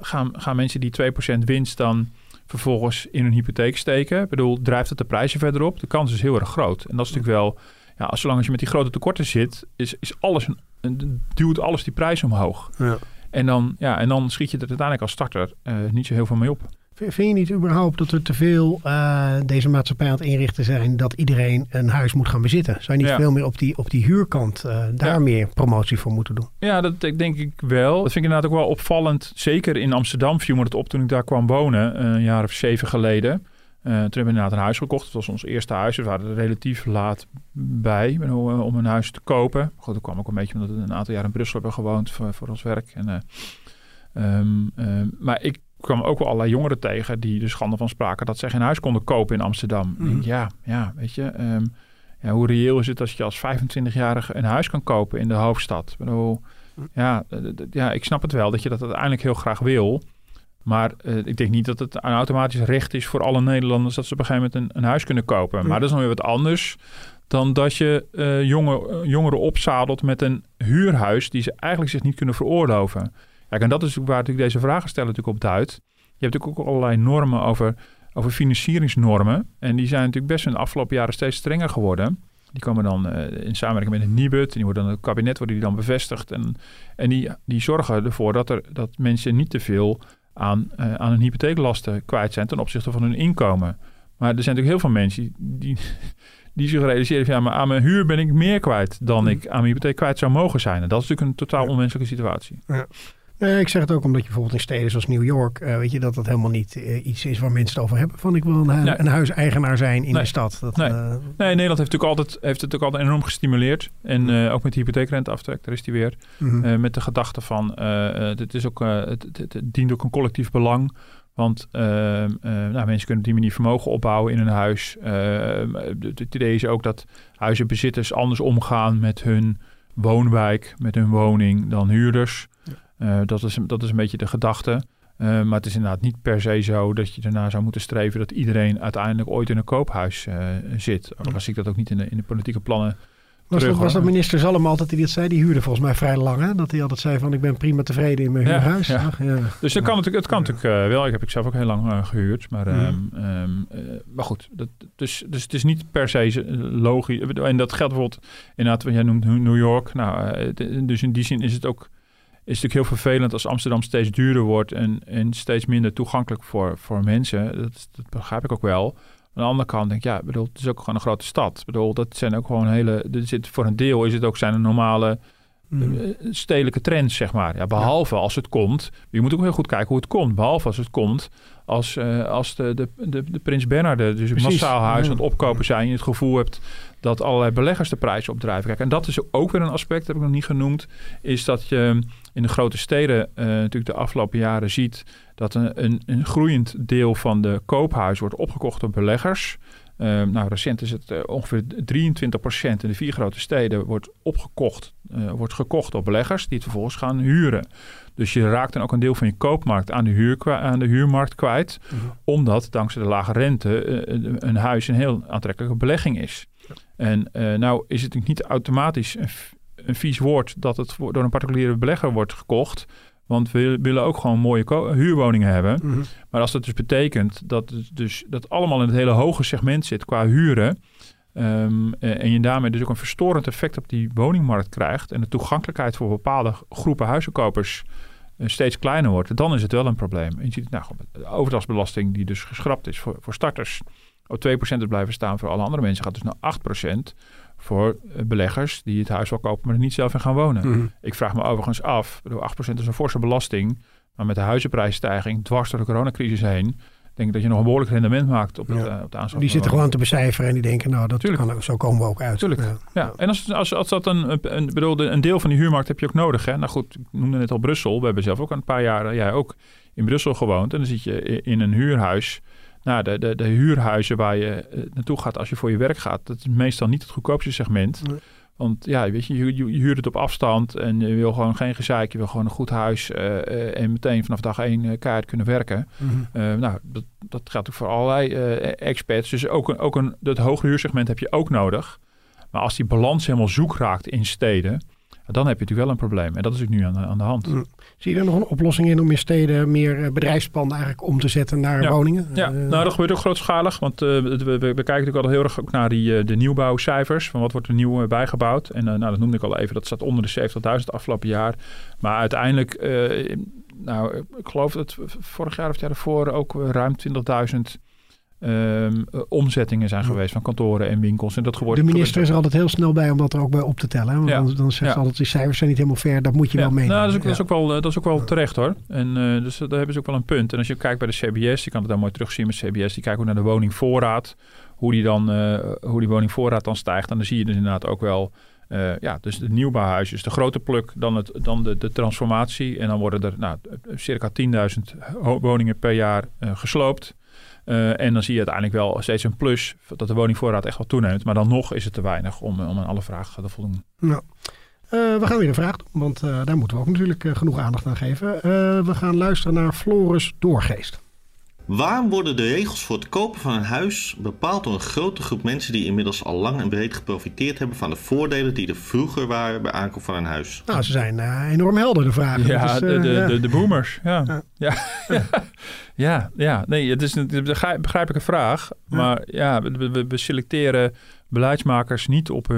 gaan, gaan mensen die 2% winst dan vervolgens in hun hypotheek steken? Ik bedoel, drijft het de prijzen verder op? De kans is heel erg groot. En dat is natuurlijk wel, ja, als zolang als je met die grote tekorten zit, is, is alles een, een, duwt alles die prijs omhoog. Ja. En, dan, ja, en dan schiet je er uiteindelijk als starter uh, niet zo heel veel mee op.
Vind je niet überhaupt dat er te veel uh, deze maatschappij aan het inrichten zijn dat iedereen een huis moet gaan bezitten? Zou je niet ja. veel meer op die, op die huurkant uh, daar ja. meer promotie voor moeten doen?
Ja, dat denk ik wel. Dat vind ik inderdaad ook wel opvallend. Zeker in Amsterdam viel me het op toen ik daar kwam wonen, een jaar of zeven geleden. Uh, toen hebben we inderdaad een huis gekocht. Dat was ons eerste huis. We waren er relatief laat bij om een huis te kopen. Goed, dat kwam ook een beetje omdat we een aantal jaar in Brussel hebben gewoond voor, voor ons werk. En, um, maar ik kwam ook wel allerlei jongeren tegen die er schande van spraken dat ze geen huis konden kopen in Amsterdam. Mm. Denk, ja, ja, weet je, um, ja, hoe reëel is het als je als 25-jarige een huis kan kopen in de hoofdstad? Ik bedoel, ja, ja, ik snap het wel dat je dat uiteindelijk heel graag wil. Maar uh, ik denk niet dat het een automatisch recht is voor alle Nederlanders dat ze op een gegeven moment een, een huis kunnen kopen. Maar dat is nog weer wat anders dan dat je uh, jonge, jongeren opzadelt met een huurhuis die ze eigenlijk zich niet kunnen veroorloven. Kijk, en dat is waar natuurlijk deze vragen stellen natuurlijk op duidt. Je hebt natuurlijk ook allerlei normen over, over financieringsnormen. En die zijn natuurlijk best in de afgelopen jaren steeds strenger geworden. Die komen dan uh, in samenwerking met het Nibud. En die worden dan het kabinet worden die dan bevestigd. En, en die, die zorgen ervoor dat, er, dat mensen niet te veel aan, uh, aan hun hypotheeklasten kwijt zijn ten opzichte van hun inkomen. Maar er zijn natuurlijk heel veel mensen die, die zich realiseren van ja, maar aan mijn huur ben ik meer kwijt dan ik aan mijn hypotheek kwijt zou mogen zijn. En dat is natuurlijk een totaal onwenselijke situatie.
Ja. Uh, ik zeg het ook omdat je bijvoorbeeld in steden zoals New York, uh, weet je, dat dat helemaal niet uh, iets is waar mensen het over hebben. Van ik wil een, nee. een huiseigenaar zijn in
nee.
de stad. Dat,
nee. nee, Nederland heeft natuurlijk altijd, heeft het ook altijd enorm gestimuleerd. En mm. ook met de hypotheekrenteaftrek, daar is die weer. Mm -hmm. met de gedachte van, dit is ook, het, het, het, dient ook een collectief belang. Want eh, nou, mensen kunnen op die manier vermogen opbouwen in een huis. Het het idee is ook dat huizenbezitters anders omgaan met hun woonwijk, met hun woning dan huurders. Eh, dat, is, dat is een beetje de gedachte. Eh, maar het is inderdaad niet per se zo dat je daarna zou moeten streven dat iedereen uiteindelijk ooit in een koophuis eh, zit. Al was ik dat ook niet in de, in de politieke plannen
Was,
terug,
dat, was dat minister Zalm altijd die dat zei? Die huurde volgens mij vrij lang, hè? Dat hij altijd zei van ik ben prima tevreden in mijn
Ja,
huurhuis.
ja. Dus dat kan natuurlijk, het kan natuurlijk wel. Ik heb ik zelf ook heel lang eh, gehuurd. Maar,
Mhm.
ehm, ehm, eh, maar goed, dat, dus, dus het is niet per se logisch. En dat geldt bijvoorbeeld inderdaad, wat jij noemt New York. Nou, dus in die zin is het ook is natuurlijk heel vervelend als Amsterdam steeds duurder wordt en, en steeds minder toegankelijk voor, voor mensen. Dat, dat begrijp ik ook wel. Aan de andere kant denk ik, ja, bedoel, het is ook gewoon een grote stad. Ik bedoel, dat zijn ook gewoon hele. Er zit, voor een deel is het ook zijn een normale
Mm.
eh, stedelijke trends, zeg maar. Ja, behalve als het komt. Je moet ook heel goed kijken hoe het komt. Behalve als het komt als, eh, als de, de, de, de Prins Bernhard dus
Precies,
massaal huis
ja.
aan het opkopen zijn. Je het gevoel hebt dat allerlei beleggers de prijs opdrijven. Kijk, en dat is ook weer een aspect, heb ik nog niet genoemd. Is dat je in de grote steden eh, natuurlijk de afgelopen jaren ziet dat een, een, een groeiend deel van de koophuis wordt opgekocht door beleggers. Eh, nou, recent is het eh, ongeveer 23% in de vier grote steden wordt opgekocht, wordt gekocht door beleggers die het vervolgens gaan huren. Dus je raakt dan ook een deel van je koopmarkt aan de, huur, aan de huurmarkt kwijt,
Mhm.
omdat dankzij de lage rente een huis een heel aantrekkelijke belegging is. En eh, nou is het natuurlijk niet automatisch een, vies woord dat het door een particuliere belegger wordt gekocht. Want we willen ook gewoon mooie huurwoningen hebben.
Mhm.
Maar als dat dus betekent dat het dus dat allemaal in het hele hoge segment zit qua huren. ehm, eh, en je daarmee dus ook een verstorend effect op die woningmarkt krijgt. En de toegankelijkheid voor bepaalde groepen huizenkopers eh, steeds kleiner wordt. Dan is het wel een probleem. En je ziet nou, gewoon, de overdrachtsbelasting die dus geschrapt is voor, voor starters. Op 2% is blijven staan voor alle andere mensen. Gaat dus naar 8% voor eh, beleggers die het huis wel kopen, maar er niet zelf in gaan wonen.
Mhm.
Ik vraag me overigens af, ik bedoel, 8% is een forse belasting, maar met de huizenprijsstijging dwars door de coronacrisis heen, denk ik dat je nog een behoorlijk rendement maakt op, het,
Ja.
eh, op de aanschaf.
Die zitten gewoon te becijferen en die denken, nou, dat
Tuurlijk.
kan, ook- zo komen we ook uit.
Tuurlijk.
Ja.
Ja, en als, als, als dat een, een, bedoel, een deel van die huurmarkt heb je ook nodig. Hè? Nou goed, ik noemde net al Brussel. We hebben zelf ook een paar jaar, jij ook, in Brussel gewoond. En dan zit je in een huurhuis. Nou, de, de, de huurhuizen waar je eh, naartoe gaat als je voor je werk gaat, dat is meestal niet het goedkoopste segment.
Nee.
Want ja, weet je, je, huurt het op afstand en je wil gewoon geen gezeik. Je wil gewoon een goed huis eh, eh, en meteen vanaf dag één keihard kunnen werken.
Mhm.
Nou, dat, dat geldt ook voor allerlei eh, experts. Dus ook, een, ook een, dat hogere huursegment heb je ook nodig. Maar als die balans helemaal zoek raakt in steden, dan heb je natuurlijk wel een probleem. En dat is ook nu aan de, aan de hand.
Mm. Zie je er nog een oplossing in om in steden meer eh, bedrijfspanden eigenlijk om te zetten naar
Ja.
woningen?
Ja,
Eh,
nou dat gebeurt ook grootschalig. Want eh, we, we, kijken natuurlijk al heel erg ook naar die, de nieuwbouwcijfers. Van wat wordt er nieuw bijgebouwd. En nou, dat noemde ik al even. Dat staat onder de 70.000 afgelopen jaar. Maar uiteindelijk, nou ik geloof dat vorig jaar of het jaar ervoor ook ruim 20.000 ehm, eh, omzettingen zijn geweest van kantoren en winkels. En dat
de
geworden,
minister is er altijd heel snel bij om dat er ook bij op te tellen. hè? Want
Ja.
dan, dan zegt
Ja.
ze altijd, die cijfers zijn niet helemaal fair, dat moet je
Ja,
wel meenemen.
nou, dat, is ook, dat, is
Ja.
ook wel, eh, dat is ook wel terecht hoor. En eh, dus daar hebben ze ook wel een punt. En als je kijkt bij de CBS, je kan het daar mooi terugzien met CBS, die kijken ook naar de woningvoorraad. Hoe die, dan, eh, hoe die woningvoorraad dan stijgt. En dan zie je dus inderdaad ook wel, eh, ja, dus de nieuwbouwhuis is de grote pluk, dan, het, dan de, de transformatie. En dan worden er nou, circa 10.000 ho- woningen per jaar eh, gesloopt. Eh, en dan zie je uiteindelijk wel steeds een plus dat de woningvoorraad echt wel toeneemt. Maar dan nog is het te weinig om, om aan alle vragen te voldoen.
Eh, we gaan weer een vraag want eh, daar moeten we ook natuurlijk genoeg aandacht aan geven. We gaan luisteren naar Floris Doorgeest.
Waarom worden de regels voor het kopen van een huis bepaald door een grote groep mensen die inmiddels al lang en breed geprofiteerd hebben van de voordelen die er vroeger waren bij aankoop van een huis?
Nou, ze zijn eh, enorm helder, de vragen.
Ja, de,
eh,
de,
ja.
de, de boomers. Ja.
Ja.
Ja. Ja. *laughs* ja, ja. Nee, het is een een begrijp- begrijpelijke vraag.
Ja.
Maar ja, we, we selecteren beleidsmakers niet op,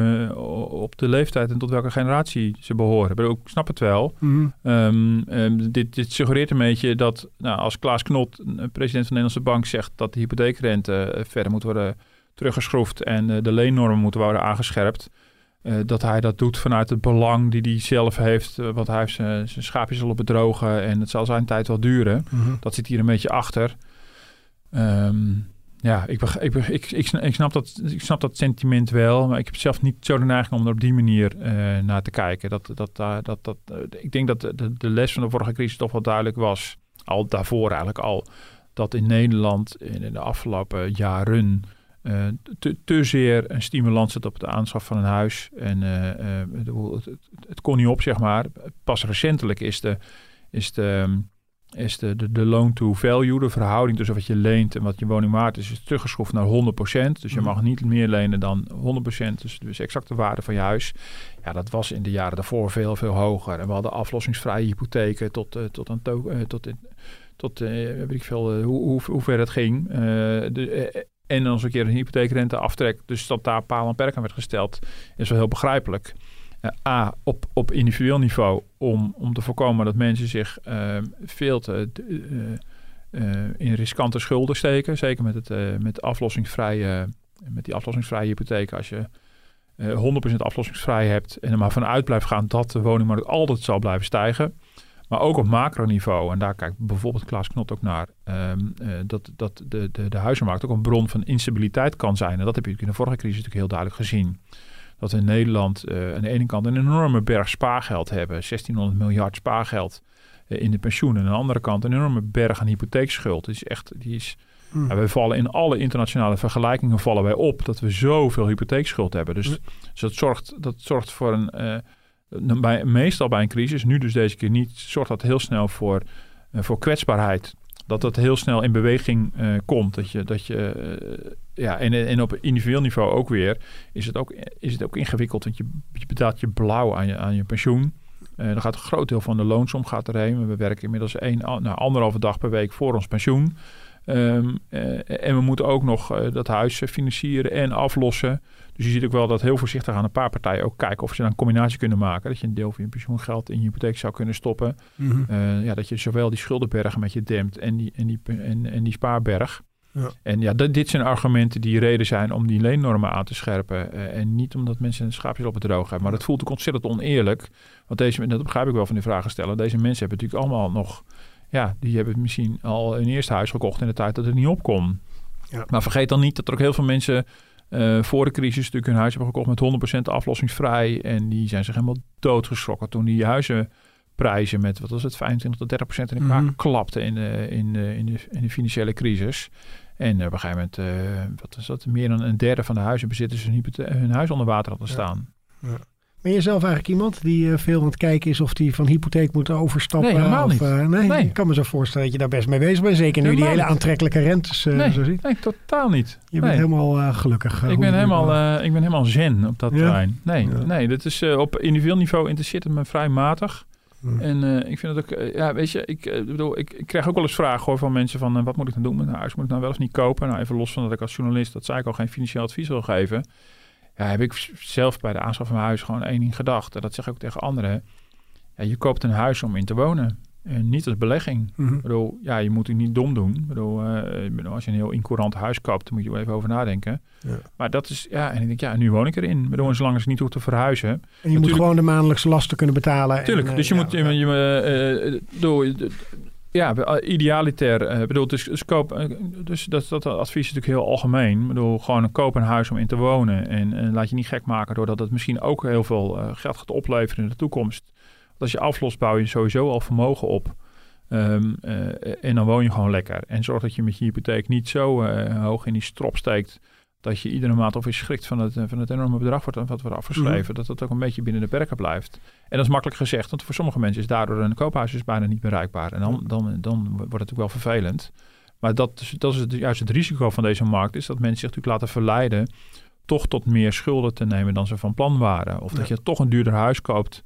op de leeftijd en tot welke generatie ze behoren. Ik, snap het wel.
Mhm.
Ehm, ehm, dit, dit suggereert een beetje dat nou, als Klaas Knot, president van de Nederlandse Bank, zegt dat de hypotheekrente eh, verder moet worden teruggeschroefd en eh, de leennormen moeten worden aangescherpt. eh, dat hij dat doet vanuit het belang die hij zelf heeft. want hij heeft zijn schaapjes al bedrogen en het zal zijn tijd wel duren.
Mhm.
Dat zit hier een beetje achter. Ehm, ja, ik, ik, ik, ik, sna- ik, snap dat, ik snap dat sentiment wel. Maar ik heb zelf niet zo de neiging om er op die manier eh, naar te kijken. Dat, dat, eh, dat, dat, eh, ik denk dat de, de, les van de vorige crisis toch wel duidelijk was. Al daarvoor eigenlijk al. dat in Nederland in de afgelopen jaren te, te, zeer een stimulans zit op de aanschaf van een huis. En het, het, kon niet op, zeg maar. Pas recentelijk is de, is de, is de, de, de loan-to-value, de verhouding tussen wat je leent en wat je woning waard is, is teruggeschroefd naar 100%. Dus je mhm. mag niet meer lenen dan 100%, dus, dus exact de waarde van je huis. Ja, dat was in de jaren daarvoor veel, veel hoger. En we hadden aflossingsvrije hypotheken tot, uh, tot, to, uh, tot, in, tot uh, weet ik veel, hoe, hoe, hoe ver het ging. De, en als een keer een hypotheekrente aftrek, dus dat daar paal en perk aan werd gesteld, is wel heel begrijpelijk. Uh, A, op, op individueel niveau, om, om te voorkomen dat mensen zich uh, veel te uh, in riskante schulden steken. Zeker met, het, met, aflossingsvrije, met die aflossingsvrije hypotheek. Als je 100% aflossingsvrij hebt en er maar vanuit blijft gaan dat de woningmarkt altijd zal blijven stijgen maar ook op macroniveau, en daar kijkt bijvoorbeeld Klaas Knot ook naar, ehm, eh, dat, dat de, de, de huizenmarkt ook een bron van instabiliteit kan zijn. En dat heb je in de vorige crisis natuurlijk heel duidelijk gezien. Dat we in Nederland uh, aan de ene kant een enorme berg spaargeld hebben, 1600 miljard spaargeld uh, in de pensioenen. En aan de andere kant een enorme berg aan hypotheekschuld. Is echt, die is, mm. ja, wij vallen in alle internationale vergelijkingen vallen wij op dat we zoveel hypotheekschuld hebben. Dus, dus dat, zorgt, dat zorgt voor een bij, meestal bij een crisis, nu dus deze keer niet, zorgt dat heel snel voor, uh, voor kwetsbaarheid. Dat dat heel snel in beweging uh, komt. Dat je, dat je, uh, ja, en, en op individueel niveau ook weer is het ook, is het ook ingewikkeld. Want je, je betaalt je blauw aan je, aan je pensioen. dan gaat een groot deel van de loonsom gaat erheen. We werken inmiddels één, nou, anderhalve dag per week voor ons pensioen. Um, en we moeten ook nog dat huis financieren en aflossen. Dus je ziet ook wel dat heel voorzichtig aan een paar partijen ook kijken of ze dan een combinatie kunnen maken. Dat je een deel van je pensioengeld in je hypotheek zou kunnen stoppen. Mm ja, dat je zowel die schuldenbergen met je dempt en die, en die, en, en die spaarberg. Ja. En ja, dit zijn argumenten die reden zijn om die leennormen aan te scherpen. Uh, en niet omdat mensen een schaapjes op het droog hebben. Maar dat voelt ook ontzettend oneerlijk. Want deze, dat begrijp ik wel van die stellen. Deze mensen hebben natuurlijk allemaal nog... Ja, die hebben misschien al een eerste huis gekocht in de tijd dat het niet opkom. Ja. Maar vergeet dan niet dat er ook heel veel mensen uh, voor de crisis natuurlijk hun huis hebben gekocht met 100% aflossingsvrij. En die zijn zich helemaal doodgeschrokken toen die huizenprijzen met, wat was het, 25 tot 30% in elkaar mm klapten in de, in, de, in, de, in de financiële crisis. En op een gegeven moment, uh, wat is dat, meer dan een derde van de huizenbezitters hun, hun huis onder water hadden staan.
Ja. Ben je zelf eigenlijk iemand die uh, veel aan het kijken is of die van hypotheek moet overstappen?
Nee, helemaal of,
uh, nee, nee, ik kan me zo voorstellen dat je daar best mee bezig bent. Zeker nu helemaal die hele aantrekkelijke rentes uh,
nee,
zo ziet.
Nee, totaal niet.
Je bent helemaal gelukkig.
ik, ben helemaal, ik ben helemaal zen op dat ja? terrein. Nee, ja. nee dat is, op individueel niveau interesseert het me vrij matig. Hmm. En ik vind het ook, ja, weet je, ik, bedoel, ik, ik, krijg ook wel eens vragen hoor, van mensen van wat moet ik dan doen met een huis? Moet ik nou wel eens niet kopen? Nou, even los van dat ik als journalist, dat zei ik al, geen financieel advies wil geven ja, heb ik zelf bij de aanschaf van mijn huis gewoon één ding gedacht. En dat zeg ik ook tegen anderen. Ja, je koopt een huis om in te wonen. En niet als belegging. Mm Ik bedoel, ja, je moet het niet dom doen. Ik bedoel, uh, als je een heel incourant huis koopt, dan moet je wel even over nadenken. Ja. Maar dat is, ja, en ik denk, ja, nu woon ik erin. Ik bedoel, zolang ze niet hoeft te verhuizen. En
je Natuurlijk, moet gewoon de maandelijkse lasten kunnen betalen.
Tuurlijk, en, dus je ja, moet, je, je, uh, door, ja, eh, idealiter. Uh, bedoel, dus, dus, uh, dus dat, dat advies is natuurlijk heel algemeen. Ik bedoel, gewoon koop een huis om in te wonen. En, en laat je niet gek maken doordat het misschien ook heel veel geld gaat opleveren in de toekomst. Want als je aflost, bouw je sowieso al vermogen op. Um, en dan woon je gewoon lekker. En zorg dat je met je hypotheek niet zo hoog in die strop steekt dat je iedere maand of je schrikt van het, van het enorme bedrag wordt, wat wordt afgeschreven. Mhm. Dat dat ook een beetje binnen de perken blijft. En dat is makkelijk gezegd, want voor sommige mensen is daardoor een koophuis is bijna niet bereikbaar. En dan, dan, dan wordt het natuurlijk wel vervelend. Maar dat, dat is het, juist het risico van deze markt, is dat mensen zich natuurlijk laten verleiden toch tot meer schulden te nemen dan ze van plan waren. Of dat je toch een duurder huis koopt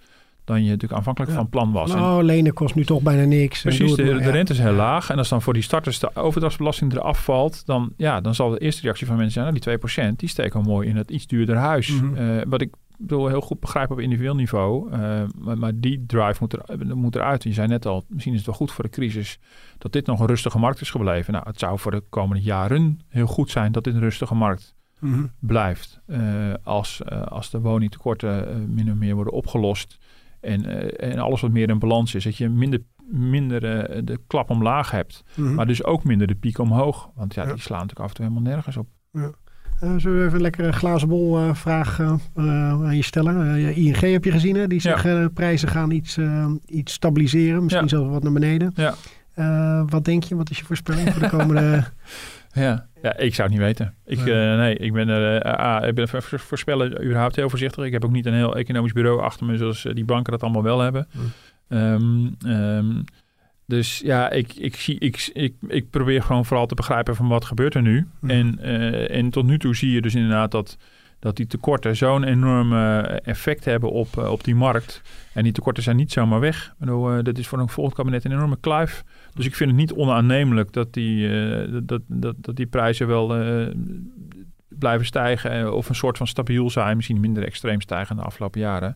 dan je natuurlijk aanvankelijk van plan was.
Nou, lenen kost nu toch bijna niks.
Precies, de, de, rente is heel laag. En als dan voor die starters de overdrachtsbelasting eraf valt, dan, ja, dan zal de eerste reactie van mensen zijn, nou, die 2%, die steken mooi in het iets duurder huis. Mm wat ik bedoel, heel goed begrijp op individueel niveau. Uh, maar, maar, die drive moet, er, moet eruit. Je zei net al, misschien is het wel goed voor de crisis dat dit nog een rustige markt is gebleven. Nou, het zou voor de komende jaren heel goed zijn dat dit een rustige markt mm -hmm. blijft. Uh, als, uh, als de woningtekorten min of meer worden opgelost en, uh, en alles wat meer in balans is. Dat je minder, minder uh, de klap omlaag hebt. Mm -hmm. Maar dus ook minder de piek omhoog. Want ja, ja, die slaan natuurlijk af en toe helemaal nergens op. Ja.
Uh, zullen we even een lekkere glazen bol vraag aan je stellen? ING heb je gezien, hè? Die zeggen ja. prijzen gaan iets, iets stabiliseren. Misschien zelfs wat naar beneden.
Ja.
Eh, wat denk je? Wat is je voorspelling voor de komende... *laughs*
Ja. ja, ik zou het niet weten. Ik,
Nee.
nee. nee, ik ben, er, eh, ik ben voor- voor- voorspellen überhaupt heel voorzichtig. Ik heb ook niet een heel economisch bureau achter me zoals eh, die banken dat allemaal wel hebben. Ehm, ehm, dus ja, ik, ik, zie, ik, ik, ik probeer gewoon vooral te begrijpen van wat gebeurt er nu.
Hmm.
En, eh, en tot nu toe zie je dus inderdaad dat, dat die tekorten zo'n enorm eh, effect hebben op, eh, op die markt. En die tekorten zijn niet zomaar weg. Ik bedoel, eh, dat is voor een volgend kabinet een enorme kluif. Dus ik vind het niet onaannemelijk dat die, eh, dat, dat, dat die prijzen wel eh, blijven stijgen. Of een soort van stabiel zijn. Misschien minder extreem stijgen in de afgelopen jaren.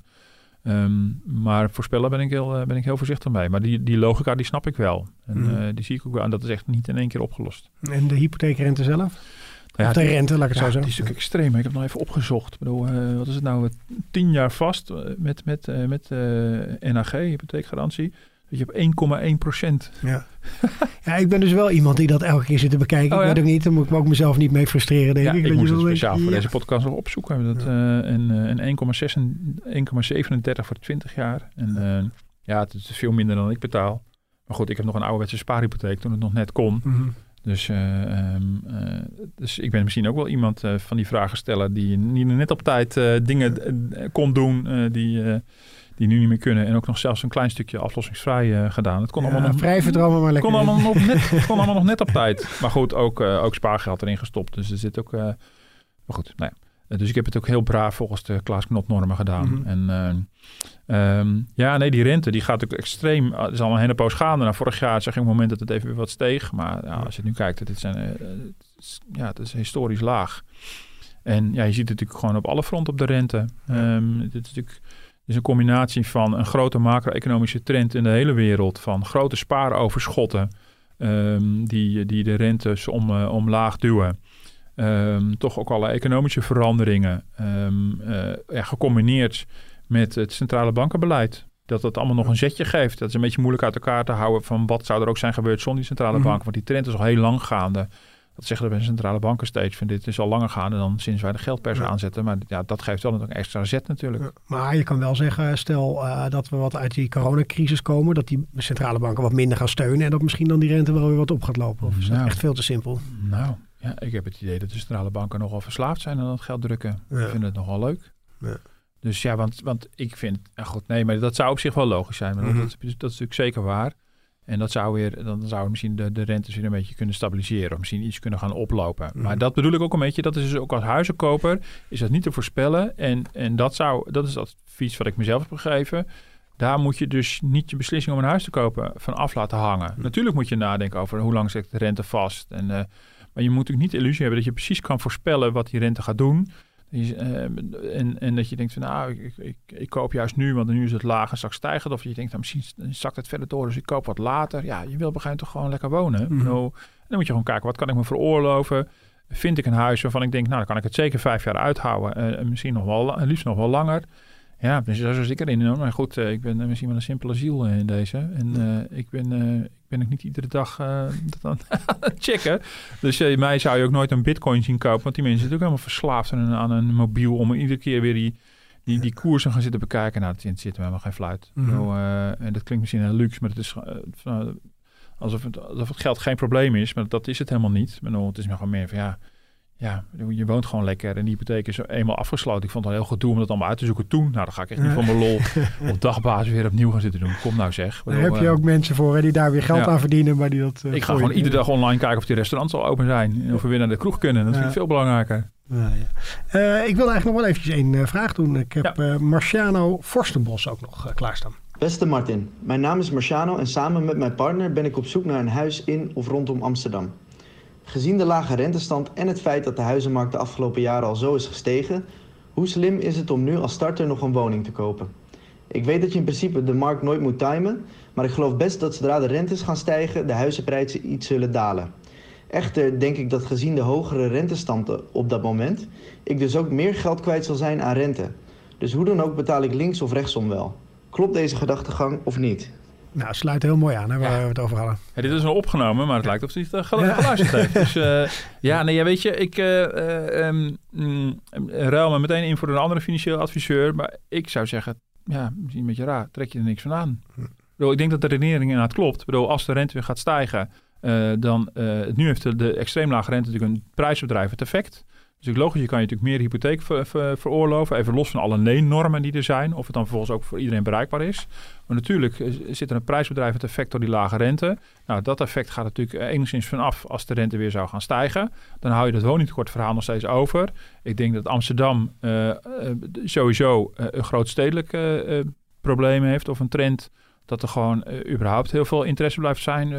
Ehm, maar voorspellen ben ik, heel, eh, ben ik heel voorzichtig mee. Maar die, die logica die snap ik wel. En eh, die zie ik ook wel. En dat is echt niet in één keer opgelost.
En de hypotheekrente zelf?
Nou
of de
die-
rente, laat ik het
ja,
zo
die
zeggen.
is natuurlijk extreem. Ik heb het nog even opgezocht. Ik bedoel, wat is het nou? Tien jaar vast met, met, met NAG, hypotheekgarantie. Je op 1,1 procent.
Ja. ja, ik ben dus wel iemand die dat elke keer zit te bekijken.
Oh,
ik
ja?
weet ook niet, dan moet ik me ook mezelf niet mee frustreren, denk
Ja,
ik.
ik moest
je
het speciaal voor
ja.
deze podcast nog opzoeken. Dat, eh, en eh, en 1,6 1,37 voor 20 jaar. En eh, ja, het is veel minder dan ik betaal. Maar goed, ik heb nog een ouderwetse spaarhypotheek toen het nog net kon.
Mhm.
Dus, eh, ehm, eh, dus ik ben misschien ook wel iemand eh, van die vragen stellen die niet net op tijd eh, dingen eh, kon doen eh, die, eh, die nu niet meer kunnen. En ook nog zelfs een klein stukje aflossingsvrij eh, gedaan. Het kon
Ja,
allemaal nog
vrij vertrouwen, maar lekker.
kon allemaal, nog net, *laughs* kon allemaal nog net op tijd. Maar goed, ook, eh, ook spaargeld erin gestopt. Dus er zit ook... eh, maar goed, nou ja. Dus ik heb het ook heel braaf volgens de Klaas Knop normen gedaan.
Mhm.
En eh, ehm, ja, nee, die rente die gaat ook extreem... Het is al een hele poos gaande. Nou, vorig jaar zag je een moment dat het even weer wat steeg. Maar ja, als je nu kijkt, het, zijn, het is, ja, het is historisch laag. En ja, je ziet het natuurlijk gewoon op alle fronten op de rente. Ehm, het is natuurlijk het is een combinatie van een grote macro-economische trend in de hele wereld. Van grote spaaroverschotten ehm, die, die de rentes om, eh, omlaag duwen. Ehm, toch ook alle economische veranderingen. ehm, eh, ja, gecombineerd met het centrale bankenbeleid. Dat dat allemaal nog een zetje geeft. Dat is een beetje moeilijk uit elkaar te houden van wat zou er ook zijn gebeurd zonder die centrale
Mhm.
banken. Want die trend is al heel lang gaande. Dat zeggen de centrale banken steeds. Van dit is al langer gaande dan sinds wij de geldpers
Ja.
aanzetten. Maar ja, dat geeft wel een extra zet natuurlijk.
Ja, Maar je kan wel zeggen, stel eh, dat we wat uit die coronacrisis komen, dat die centrale banken wat minder gaan steunen en dat misschien dan die rente wel weer wat op gaat lopen. Of is dat
Nou.
echt veel te simpel?
Nou, ja, ik heb het idee dat de centrale banken nogal verslaafd zijn aan het geld drukken.
Ja.
Ik vind het nogal leuk.
Ja.
Dus ja, want, want ik vind, ja goed, nee, maar dat zou op zich wel logisch zijn. Maar
Mhm.
dat, dat is natuurlijk zeker waar. En dat zou weer, dan zou misschien de, de rentes weer een beetje kunnen stabiliseren. Of misschien iets kunnen gaan oplopen.
Mhm.
Maar dat bedoel ik ook een beetje. Dat is dus ook als huizenkoper, is dat niet te voorspellen. En, en dat, zou, dat is dat advies wat ik mezelf heb gegeven. Daar moet je dus niet je beslissing om een huis te kopen van af laten hangen.
Mhm.
Natuurlijk moet je nadenken over hoe lang zit de rente vast. En, eh, maar je moet natuurlijk niet de illusie hebben dat je precies kan voorspellen wat die rente gaat doen. Die, eh, en, en dat je denkt van nou, ik, ik, ik koop juist nu, want nu is het laag en straks stijgt het. Of je denkt, nou, misschien zakt het verder door, dus ik koop wat later. Ja, je wil begrijp toch gewoon lekker wonen. En dan moet je gewoon kijken, wat kan ik me veroorloven? Vind ik een huis waarvan ik denk, nou, dan kan ik het zeker vijf jaar uithouden. eh, en misschien nog wel, liefst nog wel langer. Ja, dus zoals ik erin. hoor. Maar goed, eh, ik ben eh, misschien wel een simpele ziel eh, in deze. En ik, ben, ik ben ook niet iedere dag *laughs* dat aan het checken. Dus mij zou je ook nooit een bitcoin zien kopen. Want die mensen zijn natuurlijk helemaal verslaafd aan een, aan een mobiel. Om iedere keer weer die, die, die koersen gaan zitten bekijken. Nou, dat zit me helemaal geen fluit.
Mhm.
Zo, en dat klinkt misschien heel luxe, maar het is alsof, het, alsof het geld geen probleem is. Maar dat is het helemaal niet. Ik bedoel, het is maar gewoon meer van ja... Ja, je woont gewoon lekker en die hypotheek is eenmaal afgesloten. Ik vond het al heel gedoe om dat allemaal uit te zoeken toen. Nou, dan ga ik echt niet voor mijn lol *laughs* op dagbasis weer opnieuw gaan zitten doen. Kom nou zeg.
Daar
bedoel,
heb je
eh,
ook mensen voor hè, die daar weer geld
ja.
aan verdienen, maar die dat... eh,
ik ga gewoon iedere dag online kijken of die restaurants al open zijn. En of we weer naar de kroeg kunnen. Dat vind
Ja.
ik veel belangrijker.
Ja, ja. Eh, ik wil eigenlijk nog wel eventjes één vraag doen. Ik heb eh, Marciano Forstenbos ook nog klaarstaan.
Beste Martin, mijn naam is Marciano en samen met mijn partner ben ik op zoek naar een huis in of rondom Amsterdam. Gezien de lage rentestand en het feit dat de huizenmarkt de afgelopen jaren al zo is gestegen, hoe slim is het om nu als starter nog een woning te kopen? Ik weet dat je in principe de markt nooit moet timen, maar ik geloof best dat zodra de rentes gaan stijgen, de huizenprijzen iets zullen dalen. Echter denk ik dat gezien de hogere rentestanden op dat moment, ik dus ook meer geld kwijt zal zijn aan rente. Dus hoe dan ook betaal ik links of rechtsom wel. Klopt deze gedachtegang of niet?
Nou, sluit heel mooi aan hè, waar
Ja.
we het over hadden.
Ja, dit is wel opgenomen, maar het lijkt of hij het eh, geluisterd heeft. *laughs* Dus eh, ja, nee, ja, weet je, ik eh, eh, ehm, mm, ruil me meteen in voor een andere financieel adviseur. Maar ik zou zeggen, ja, misschien een beetje raar, trek je er niks van aan.
Hm.
bedoel, ik denk dat de redenering inderdaad klopt. Ik bedoel, als de rente weer gaat stijgen, uh, dan uh, nu heeft de, de extreem lage rente natuurlijk een prijsbedrijvend effect. Dus logisch, je kan je natuurlijk meer hypotheek ver, ver, veroorloven. Even los van alle leennormen die er zijn. Of het dan vervolgens ook voor iedereen bereikbaar is. Maar natuurlijk zit er een prijsbedrijvend effect door die lage rente. Nou, dat effect gaat natuurlijk enigszins vanaf als de rente weer zou gaan stijgen. Dan hou je dat woningtekortverhaal nog steeds over. Ik denk dat Amsterdam uh, sowieso een groot stedelijk probleem heeft. Of een trend dat er gewoon überhaupt heel veel interesse blijft zijn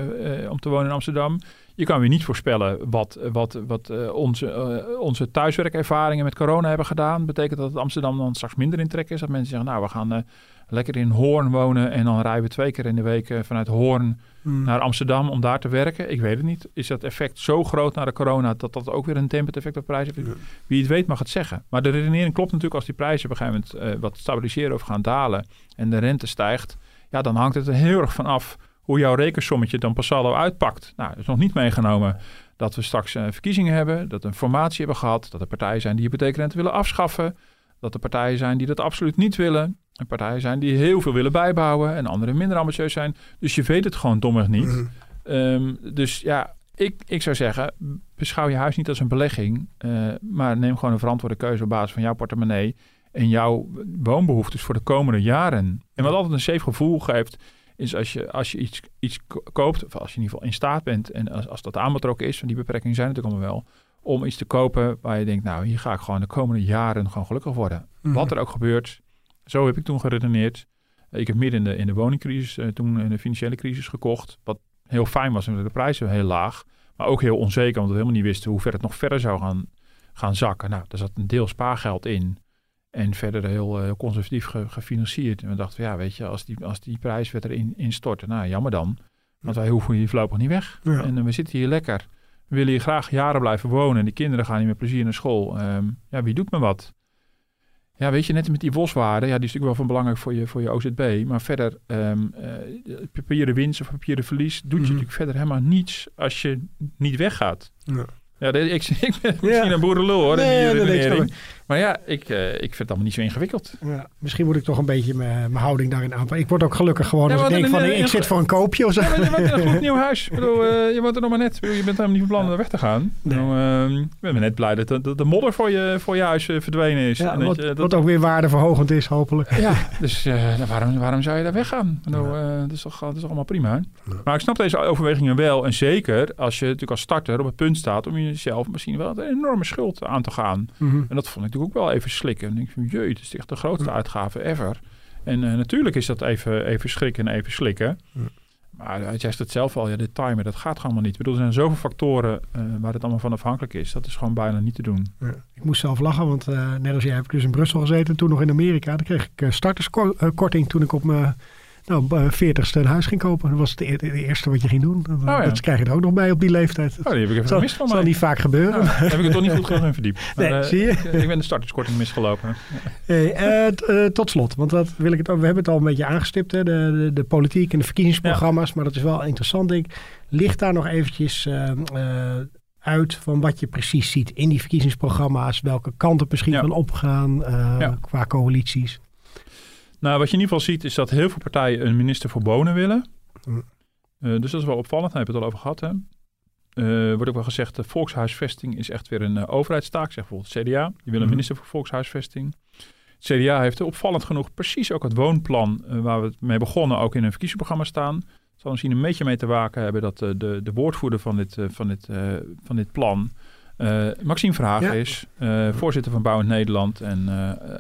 om te wonen in Amsterdam. Je kan weer niet voorspellen wat, wat, wat onze, onze thuiswerkervaringen met corona hebben gedaan. Betekent dat Amsterdam dan straks minder in trek is? Dat mensen zeggen, nou, we gaan lekker in Hoorn wonen en dan rijden we twee keer in de week vanuit Hoorn mm. naar Amsterdam om daar te werken. Ik weet het niet. Is dat effect zo groot na de corona dat dat ook weer een dempend effect op prijzen heeft? Ja. Wie het weet mag het zeggen. Maar de redenering klopt natuurlijk als die prijzen op een gegeven moment wat stabiliseren of gaan dalen en de rente stijgt. Ja, dan hangt het er heel erg van af hoe jouw rekensommetje dan pas saldo uitpakt. Nou, dat is nog niet meegenomen dat we straks uh, verkiezingen hebben, dat we een formatie hebben gehad, dat er partijen zijn die hypotheekrente willen afschaffen, dat er partijen zijn die dat absoluut niet willen, en partijen zijn die heel veel willen bijbouwen en anderen minder ambitieus zijn. Dus je weet het gewoon domweg niet. Mm. Um, dus ja, ik, ik zou zeggen, beschouw je huis niet als een belegging, uh, maar neem gewoon een verantwoorde keuze op basis van jouw portemonnee en jouw woonbehoeftes voor de komende jaren. En wat altijd een safe gevoel geeft, is als je, als je iets, iets koopt, of als je in ieder geval in staat bent, en als, als dat aanbetrokken is, van die beperkingen zijn natuurlijk allemaal wel, om iets te kopen waar je denkt, nou, hier ga ik gewoon de komende jaren gewoon gelukkig worden. Mm. Wat er ook gebeurt, zo heb ik toen geredeneerd. Ik heb midden in de, in de woningcrisis, uh, toen in de financiële crisis gekocht, wat heel fijn was, omdat de prijzen heel laag, maar ook heel onzeker, want we helemaal niet wisten hoe ver het nog verder zou gaan, gaan zakken. Nou, daar zat een deel spaargeld in. En verder heel uh, conservatief ge, gefinancierd. En we dachten, ja, weet je, als die, als die prijs weer erin instorten, nou jammer dan. Want wij hoeven hier voorlopig niet weg. Ja. En uh, we zitten hier lekker. We willen hier graag jaren blijven wonen. En die kinderen gaan niet met plezier naar school. Um, ja, wie doet me wat? Ja, weet je, net met die boswaarde, ja, die is natuurlijk wel van belangrijk voor je, voor je OZB. Maar verder, um, uh, papieren winst of papieren verlies, doet mm -hmm. je natuurlijk verder helemaal niets als je niet weggaat. Ja. Ja, ik, *laughs* ik ben misschien ja. een boerenlul hoor. Nee, die maar ja, ik, uh, ik vind het allemaal niet zo ingewikkeld.
Ja, misschien moet ik toch een beetje mijn houding daarin aanpakken. Ik word ook gelukkig gewoon ja, als ik denk van, ik, ik zit voor een koopje of zo.
Ja, maar je woont in een goed *laughs* nieuw huis. Ik bedoel, uh, je woont er nog maar net. Bedoel, je bent helemaal niet van plan om weg te gaan. Nee. Nou, uh, ik ben net blij dat de, de, modder voor je, voor je huis verdwenen is. En
wat,
je, dat,
wat ook weer waardeverhogend is, hopelijk.
Ja, dus nou, waarom, waarom zou je daar weggaan? Nou, dat, is toch, dat is allemaal prima. Maar ik snap deze overwegingen wel. En zeker als je natuurlijk als starter op het punt staat om jezelf misschien wel een enorme schuld aan te gaan. Mm -hmm. En dat vond ik natuurlijk ook wel even slikken. En ik van, jee, het is echt de grootste mm. uitgave ever. En uh, natuurlijk is dat even, even schrikken en even slikken. Mm. Maar jij zegt het zelf al, ja, de timer, dat gaat gewoon niet. Ik bedoel, er zijn zoveel factoren uh, waar het allemaal van afhankelijk is. Dat is gewoon bijna niet te doen.
Ja. Ik moest zelf lachen, want uh, net als jij heb ik dus in Brussel gezeten. Toen nog in Amerika. Dan kreeg ik starterskorting toen ik op mijn nou, 40ste een huis ging kopen. Dat was het, e-, de eerste wat je ging doen. Dat, oh, ja. dat krijg je er ook nog bij op die leeftijd.
Oh, die heb ik even
zal,
mis van
zal niet vaak gebeuren.
Nou, heb ik het toch niet goed genoeg in verdiept. *laughs*
Maar, nee, uh, zie je?
Ik, ik, ben de starterskorting misgelopen.
Hey, uh, uh, tot slot, want dat wil ik het, we hebben het al een beetje aangestipt. Hè, de, de, de politiek en de verkiezingsprogramma's. Ja. Maar dat is wel interessant, denk ik. Ligt daar nog eventjes uit van wat je precies ziet in die verkiezingsprogramma's. Welke kant het misschien ja. kan opgaan ja. qua coalities.
Nou, wat je in ieder geval ziet is dat heel veel partijen een minister voor wonen willen. Mm. Uh, dus dat is wel opvallend. Daar hebben we het al over gehad. Hè? Uh, wordt ook wel gezegd, de volkshuisvesting is echt weer een uh, overheidstaak. Zeg bijvoorbeeld het CDA. Die wil een mm. minister voor volkshuisvesting. Het CDA heeft opvallend genoeg precies ook het woonplan waar we mee begonnen ook in een verkiezingsprogramma staan. Het zal misschien een beetje mee te maken hebben dat de, de woordvoerder van dit, van dit, van dit plan... Maxime Verhagen ja. is, voorzitter van Bouwend Nederland en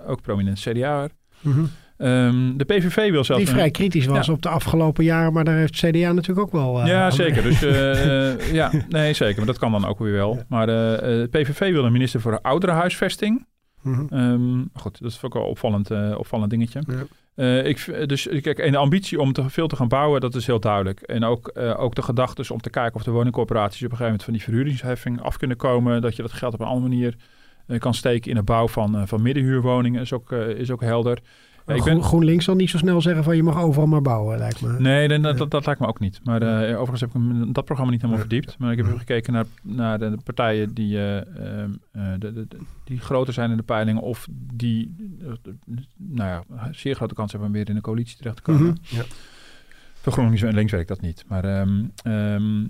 ook prominent CDA. Mm -hmm. Um, de PVV wil zelf...
Die vrij kritisch was ja. op de afgelopen jaren, maar daar heeft CDA natuurlijk ook wel...
Uh, ja, zeker. Dus uh, ja, nee, zeker. Maar dat kan dan ook weer wel. Ja. Maar de PVV wil een minister voor de ouderenhuisvesting. Mm -hmm. um, goed, dat is ook wel een opvallend, opvallend dingetje. Ja. Uh, ik, dus kijk, en de ambitie om te veel te gaan bouwen, dat is heel duidelijk. En ook, uh, ook de gedachte om te kijken of de woningcorporaties op een gegeven moment van die verhuuringsheffing af kunnen komen. Dat je dat geld op een andere manier uh, kan steken in de bouw van, van middenhuurwoningen, is ook, is ook helder.
Ja, ik ben... GroenLinks zal niet zo snel zeggen van je mag overal maar bouwen, lijkt me.
Nee, dat, dat, dat, dat lijkt me ook niet. Maar uh, overigens heb ik dat programma niet helemaal verdiept. Maar ik heb gekeken naar, naar de partijen die, uh, uh, de, de, die groter zijn in de peilingen. Of die nou ja, zeer grote kans hebben om weer in de coalitie terecht te komen. Mm -hmm. ja. En links werkt dat niet. Maar, ehm, ehm, eh,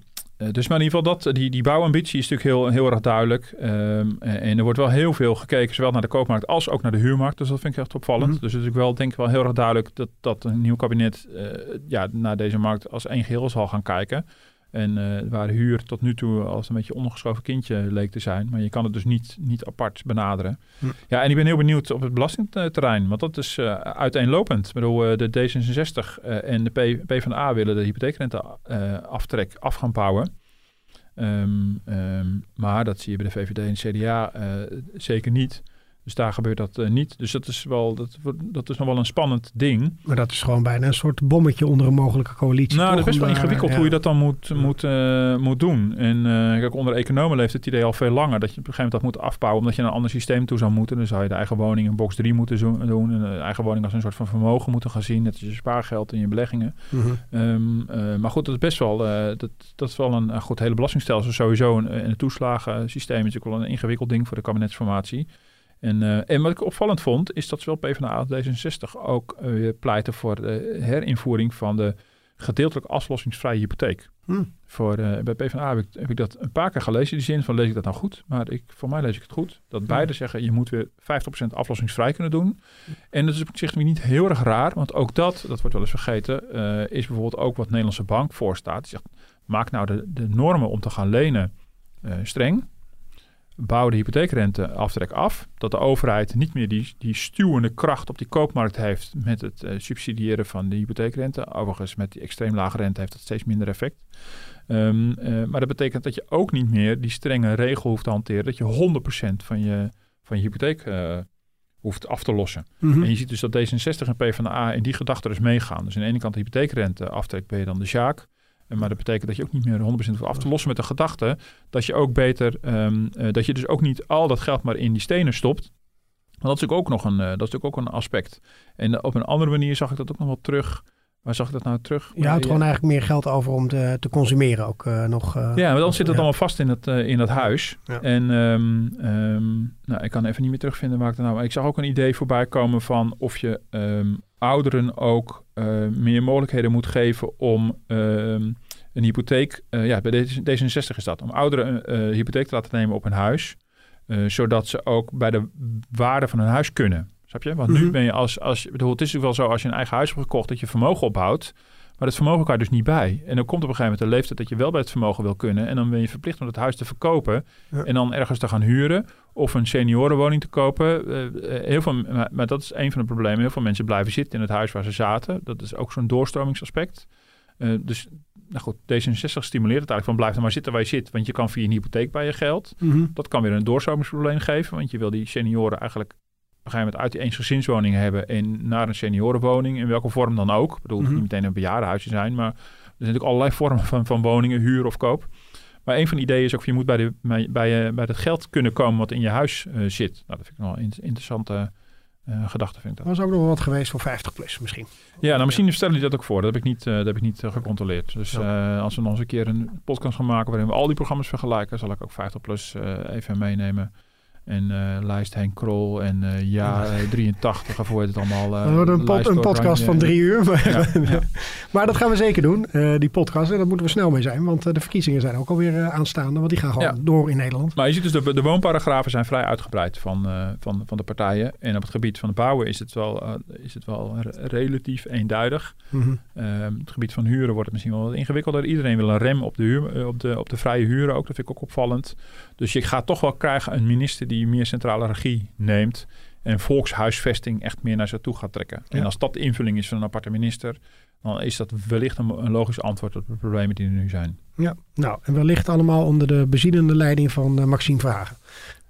dus maar in ieder geval dat, die, die bouwambitie is natuurlijk heel, heel erg duidelijk. Ehm, en er wordt wel heel veel gekeken, zowel naar de koopmarkt als ook naar de huurmarkt. Dus dat vind ik echt opvallend.
Mhm.
Dus het is ook wel, denk ik wel heel erg duidelijk dat, dat een nieuw kabinet eh, ja, naar deze markt als één geheel zal gaan kijken. En eh, waar huur tot nu toe als een beetje ondergeschoven kindje leek te zijn. Maar je kan het dus niet, niet apart benaderen.
Hm.
Ja, en ik ben heel benieuwd op het belastingterrein. Want dat is eh, uiteenlopend. Ik bedoel, eh, de D66 eh, en de P, PvdA willen de hypotheekrenteaftrek af gaan bouwen. Ehm, ehm, maar dat zie je bij de VVD en CDA zeker niet. Dus daar gebeurt dat eh, niet. Dus dat is, wel, dat, dat is nog wel een spannend ding.
Maar dat is gewoon bijna een soort bommetje onder een mogelijke coalitie.
Nou, dat is best wel ingewikkeld
ja.
hoe je dat dan moet, moet, eh, moet doen. En eh, kijk, onder economen leeft het idee al veel langer dat je op een gegeven moment dat moet afbouwen omdat je naar een ander systeem toe zou moeten. Dan zou je de eigen woning in box 3 moeten zo- doen. En de eigen woning als een soort van vermogen moeten gaan zien. Net als je spaargeld en je beleggingen.
Mhm.
Ehm, eh, maar goed, dat is best wel, eh, dat, dat is wel een eh, goed hele belastingstelsel sowieso. En, en het toeslagensysteem is natuurlijk wel een ingewikkeld ding voor de kabinetsformatie. En, eh, en wat ik opvallend vond, is dat zowel PvdA als D66 ook weer pleiten voor de herinvoering van de gedeeltelijk aflossingsvrije hypotheek.
Hm.
Voor, eh, bij PvdA heb ik, heb ik dat een paar keer gelezen. In die zin van, lees ik dat nou goed? Maar ik, voor mij lees ik het goed. Dat beide zeggen, je moet weer 50% aflossingsvrij kunnen doen. En dat is op zich niet heel erg raar. Want ook dat, dat wordt wel eens vergeten, is bijvoorbeeld ook wat Nederlandse Bank voorstaat. Die zegt, maak nou de, de normen om te gaan lenen streng. Bouw de hypotheekrenteaftrek af. Dat de overheid niet meer die, die stuwende kracht op die koopmarkt heeft met het eh, subsidiëren van de hypotheekrente. Overigens, met die extreem lage rente heeft dat steeds minder effect. Ehm, eh, maar dat betekent dat je ook niet meer die strenge regel hoeft te hanteren. Dat je 100% van je, van je hypotheek eh, hoeft af te lossen.
Mhm.
En je ziet dus dat D66 en PvdA in die gedachte dus meegaan. Dus aan de ene kant de hypotheekrente aftrek ben je dan de Sjaak. Maar dat betekent dat je ook niet meer 100% hoeft af te lossen met de gedachte dat je ook beter, ehm, eh, dat je dus ook niet al dat geld maar in die stenen stopt. Want dat is natuurlijk ook nog een, eh, dat is natuurlijk ook een aspect. En op een andere manier zag ik dat ook nog wel terug. Waar zag ik dat nou terug?
Je houdt gewoon eigenlijk meer geld over om te, te consumeren ook eh, nog.
Ja, maar dan zit het
ja.
allemaal vast in het, eh, in dat huis.
Ja.
En ehm, ehm, nou, ik kan even niet meer terugvinden waar ik het nou... Maar ik zag ook een idee voorbij komen van of je ouderen ook eh, meer mogelijkheden moet geven om ehm, een hypotheek... eh, ja, bij D- D66 is dat. Om ouderen een eh, hypotheek te laten nemen op een huis. zodat ze ook bij de waarde van hun huis kunnen. Snap je? Want nu
Mhm.
ben je als... als bedoel, het is natuurlijk wel zo als je een eigen huis hebt gekocht... dat je vermogen opbouwt... Maar dat vermogen kan je dus niet bij. En dan komt op een gegeven moment de leeftijd dat je wel bij het vermogen wil kunnen. En dan ben je verplicht om het huis te verkopen.
Ja.
En dan ergens te gaan huren. Of een seniorenwoning te kopen. Eh, eh, heel veel, maar, maar dat is een van de problemen. Heel veel mensen blijven zitten in het huis waar ze zaten. Dat is ook zo'n doorstromingsaspect. Eh, dus nou goed, D66 stimuleert het eigenlijk van blijf er maar zitten waar je zit. Want je kan via een hypotheek bij je geld.
Mhm.
Dat kan weer een doorstromingsprobleem geven. Want je wil die senioren eigenlijk een gegeven moment uit die eensgezinswoning hebben en naar een seniorenwoning, in welke vorm dan ook. Ik bedoel,
Mhm.
niet meteen een bejaardenhuisje zijn, maar er zijn natuurlijk allerlei vormen van, van woningen, huur of koop. Maar een van de ideeën is ook, je moet bij, de, bij, bij, eh, bij het geld kunnen komen wat in je huis eh, zit. Nou, dat vind ik wel een in- interessante eh, gedachte, vind ik dat.
Dat was ook nog wel wat geweest voor 50 plus misschien.
Ja, nou misschien stellen die dat ook voor. Dat heb ik niet, dat heb ik niet gecontroleerd. Dus als we nog eens een keer een podcast gaan maken waarin we al die programma's vergelijken, zal ik ook 50 plus even meenemen. En eh, lijst Henk Krol en eh, ja, eh, 83 of hoe het allemaal.
wordt een, pod- een podcast van drie uur. Maar,
Ja, ja. *laughs*
maar dat gaan we zeker doen, die podcast. En daar moeten we snel mee zijn, want de verkiezingen zijn ook alweer aanstaande. Want die gaan gewoon
Ja.
door in Nederland.
Maar je ziet dus, de, de woonparagrafen zijn vrij uitgebreid van, van, van de partijen. En op het gebied van het bouwen is het wel, is het wel re- relatief eenduidig. Ehm, het gebied van huren wordt het misschien wel wat ingewikkelder. Iedereen wil een rem op de, huur, op de, op de vrije huren ook. Dat vind ik ook opvallend. Dus je gaat toch wel krijgen een minister die meer centrale regie neemt. En volkshuisvesting echt meer naar zich toe gaat trekken.
Ja.
En als dat de invulling is van een aparte minister... dan is dat wellicht een, een logisch antwoord op de problemen die er nu zijn.
Ja, nou, en wellicht allemaal onder de bezielende leiding van eh, Maxime Vragen.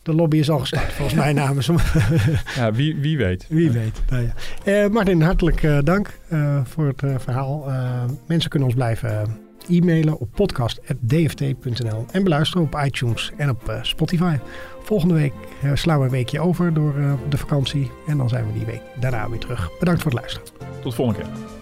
De lobby is al gestart, *laughs* volgens mij namens hem. *laughs*
Ja, wie, wie weet.
Wie weet. Nou ja. Eh, Martin, hartelijk eh, dank voor het verhaal. Mensen kunnen ons blijven e-mailen op podcast.dft.nl en beluisteren op iTunes en op eh, Spotify. Volgende week eh, slaan we een weekje over door eh, de vakantie en dan zijn we die week daarna weer terug. Bedankt voor het luisteren.
Tot de volgende keer.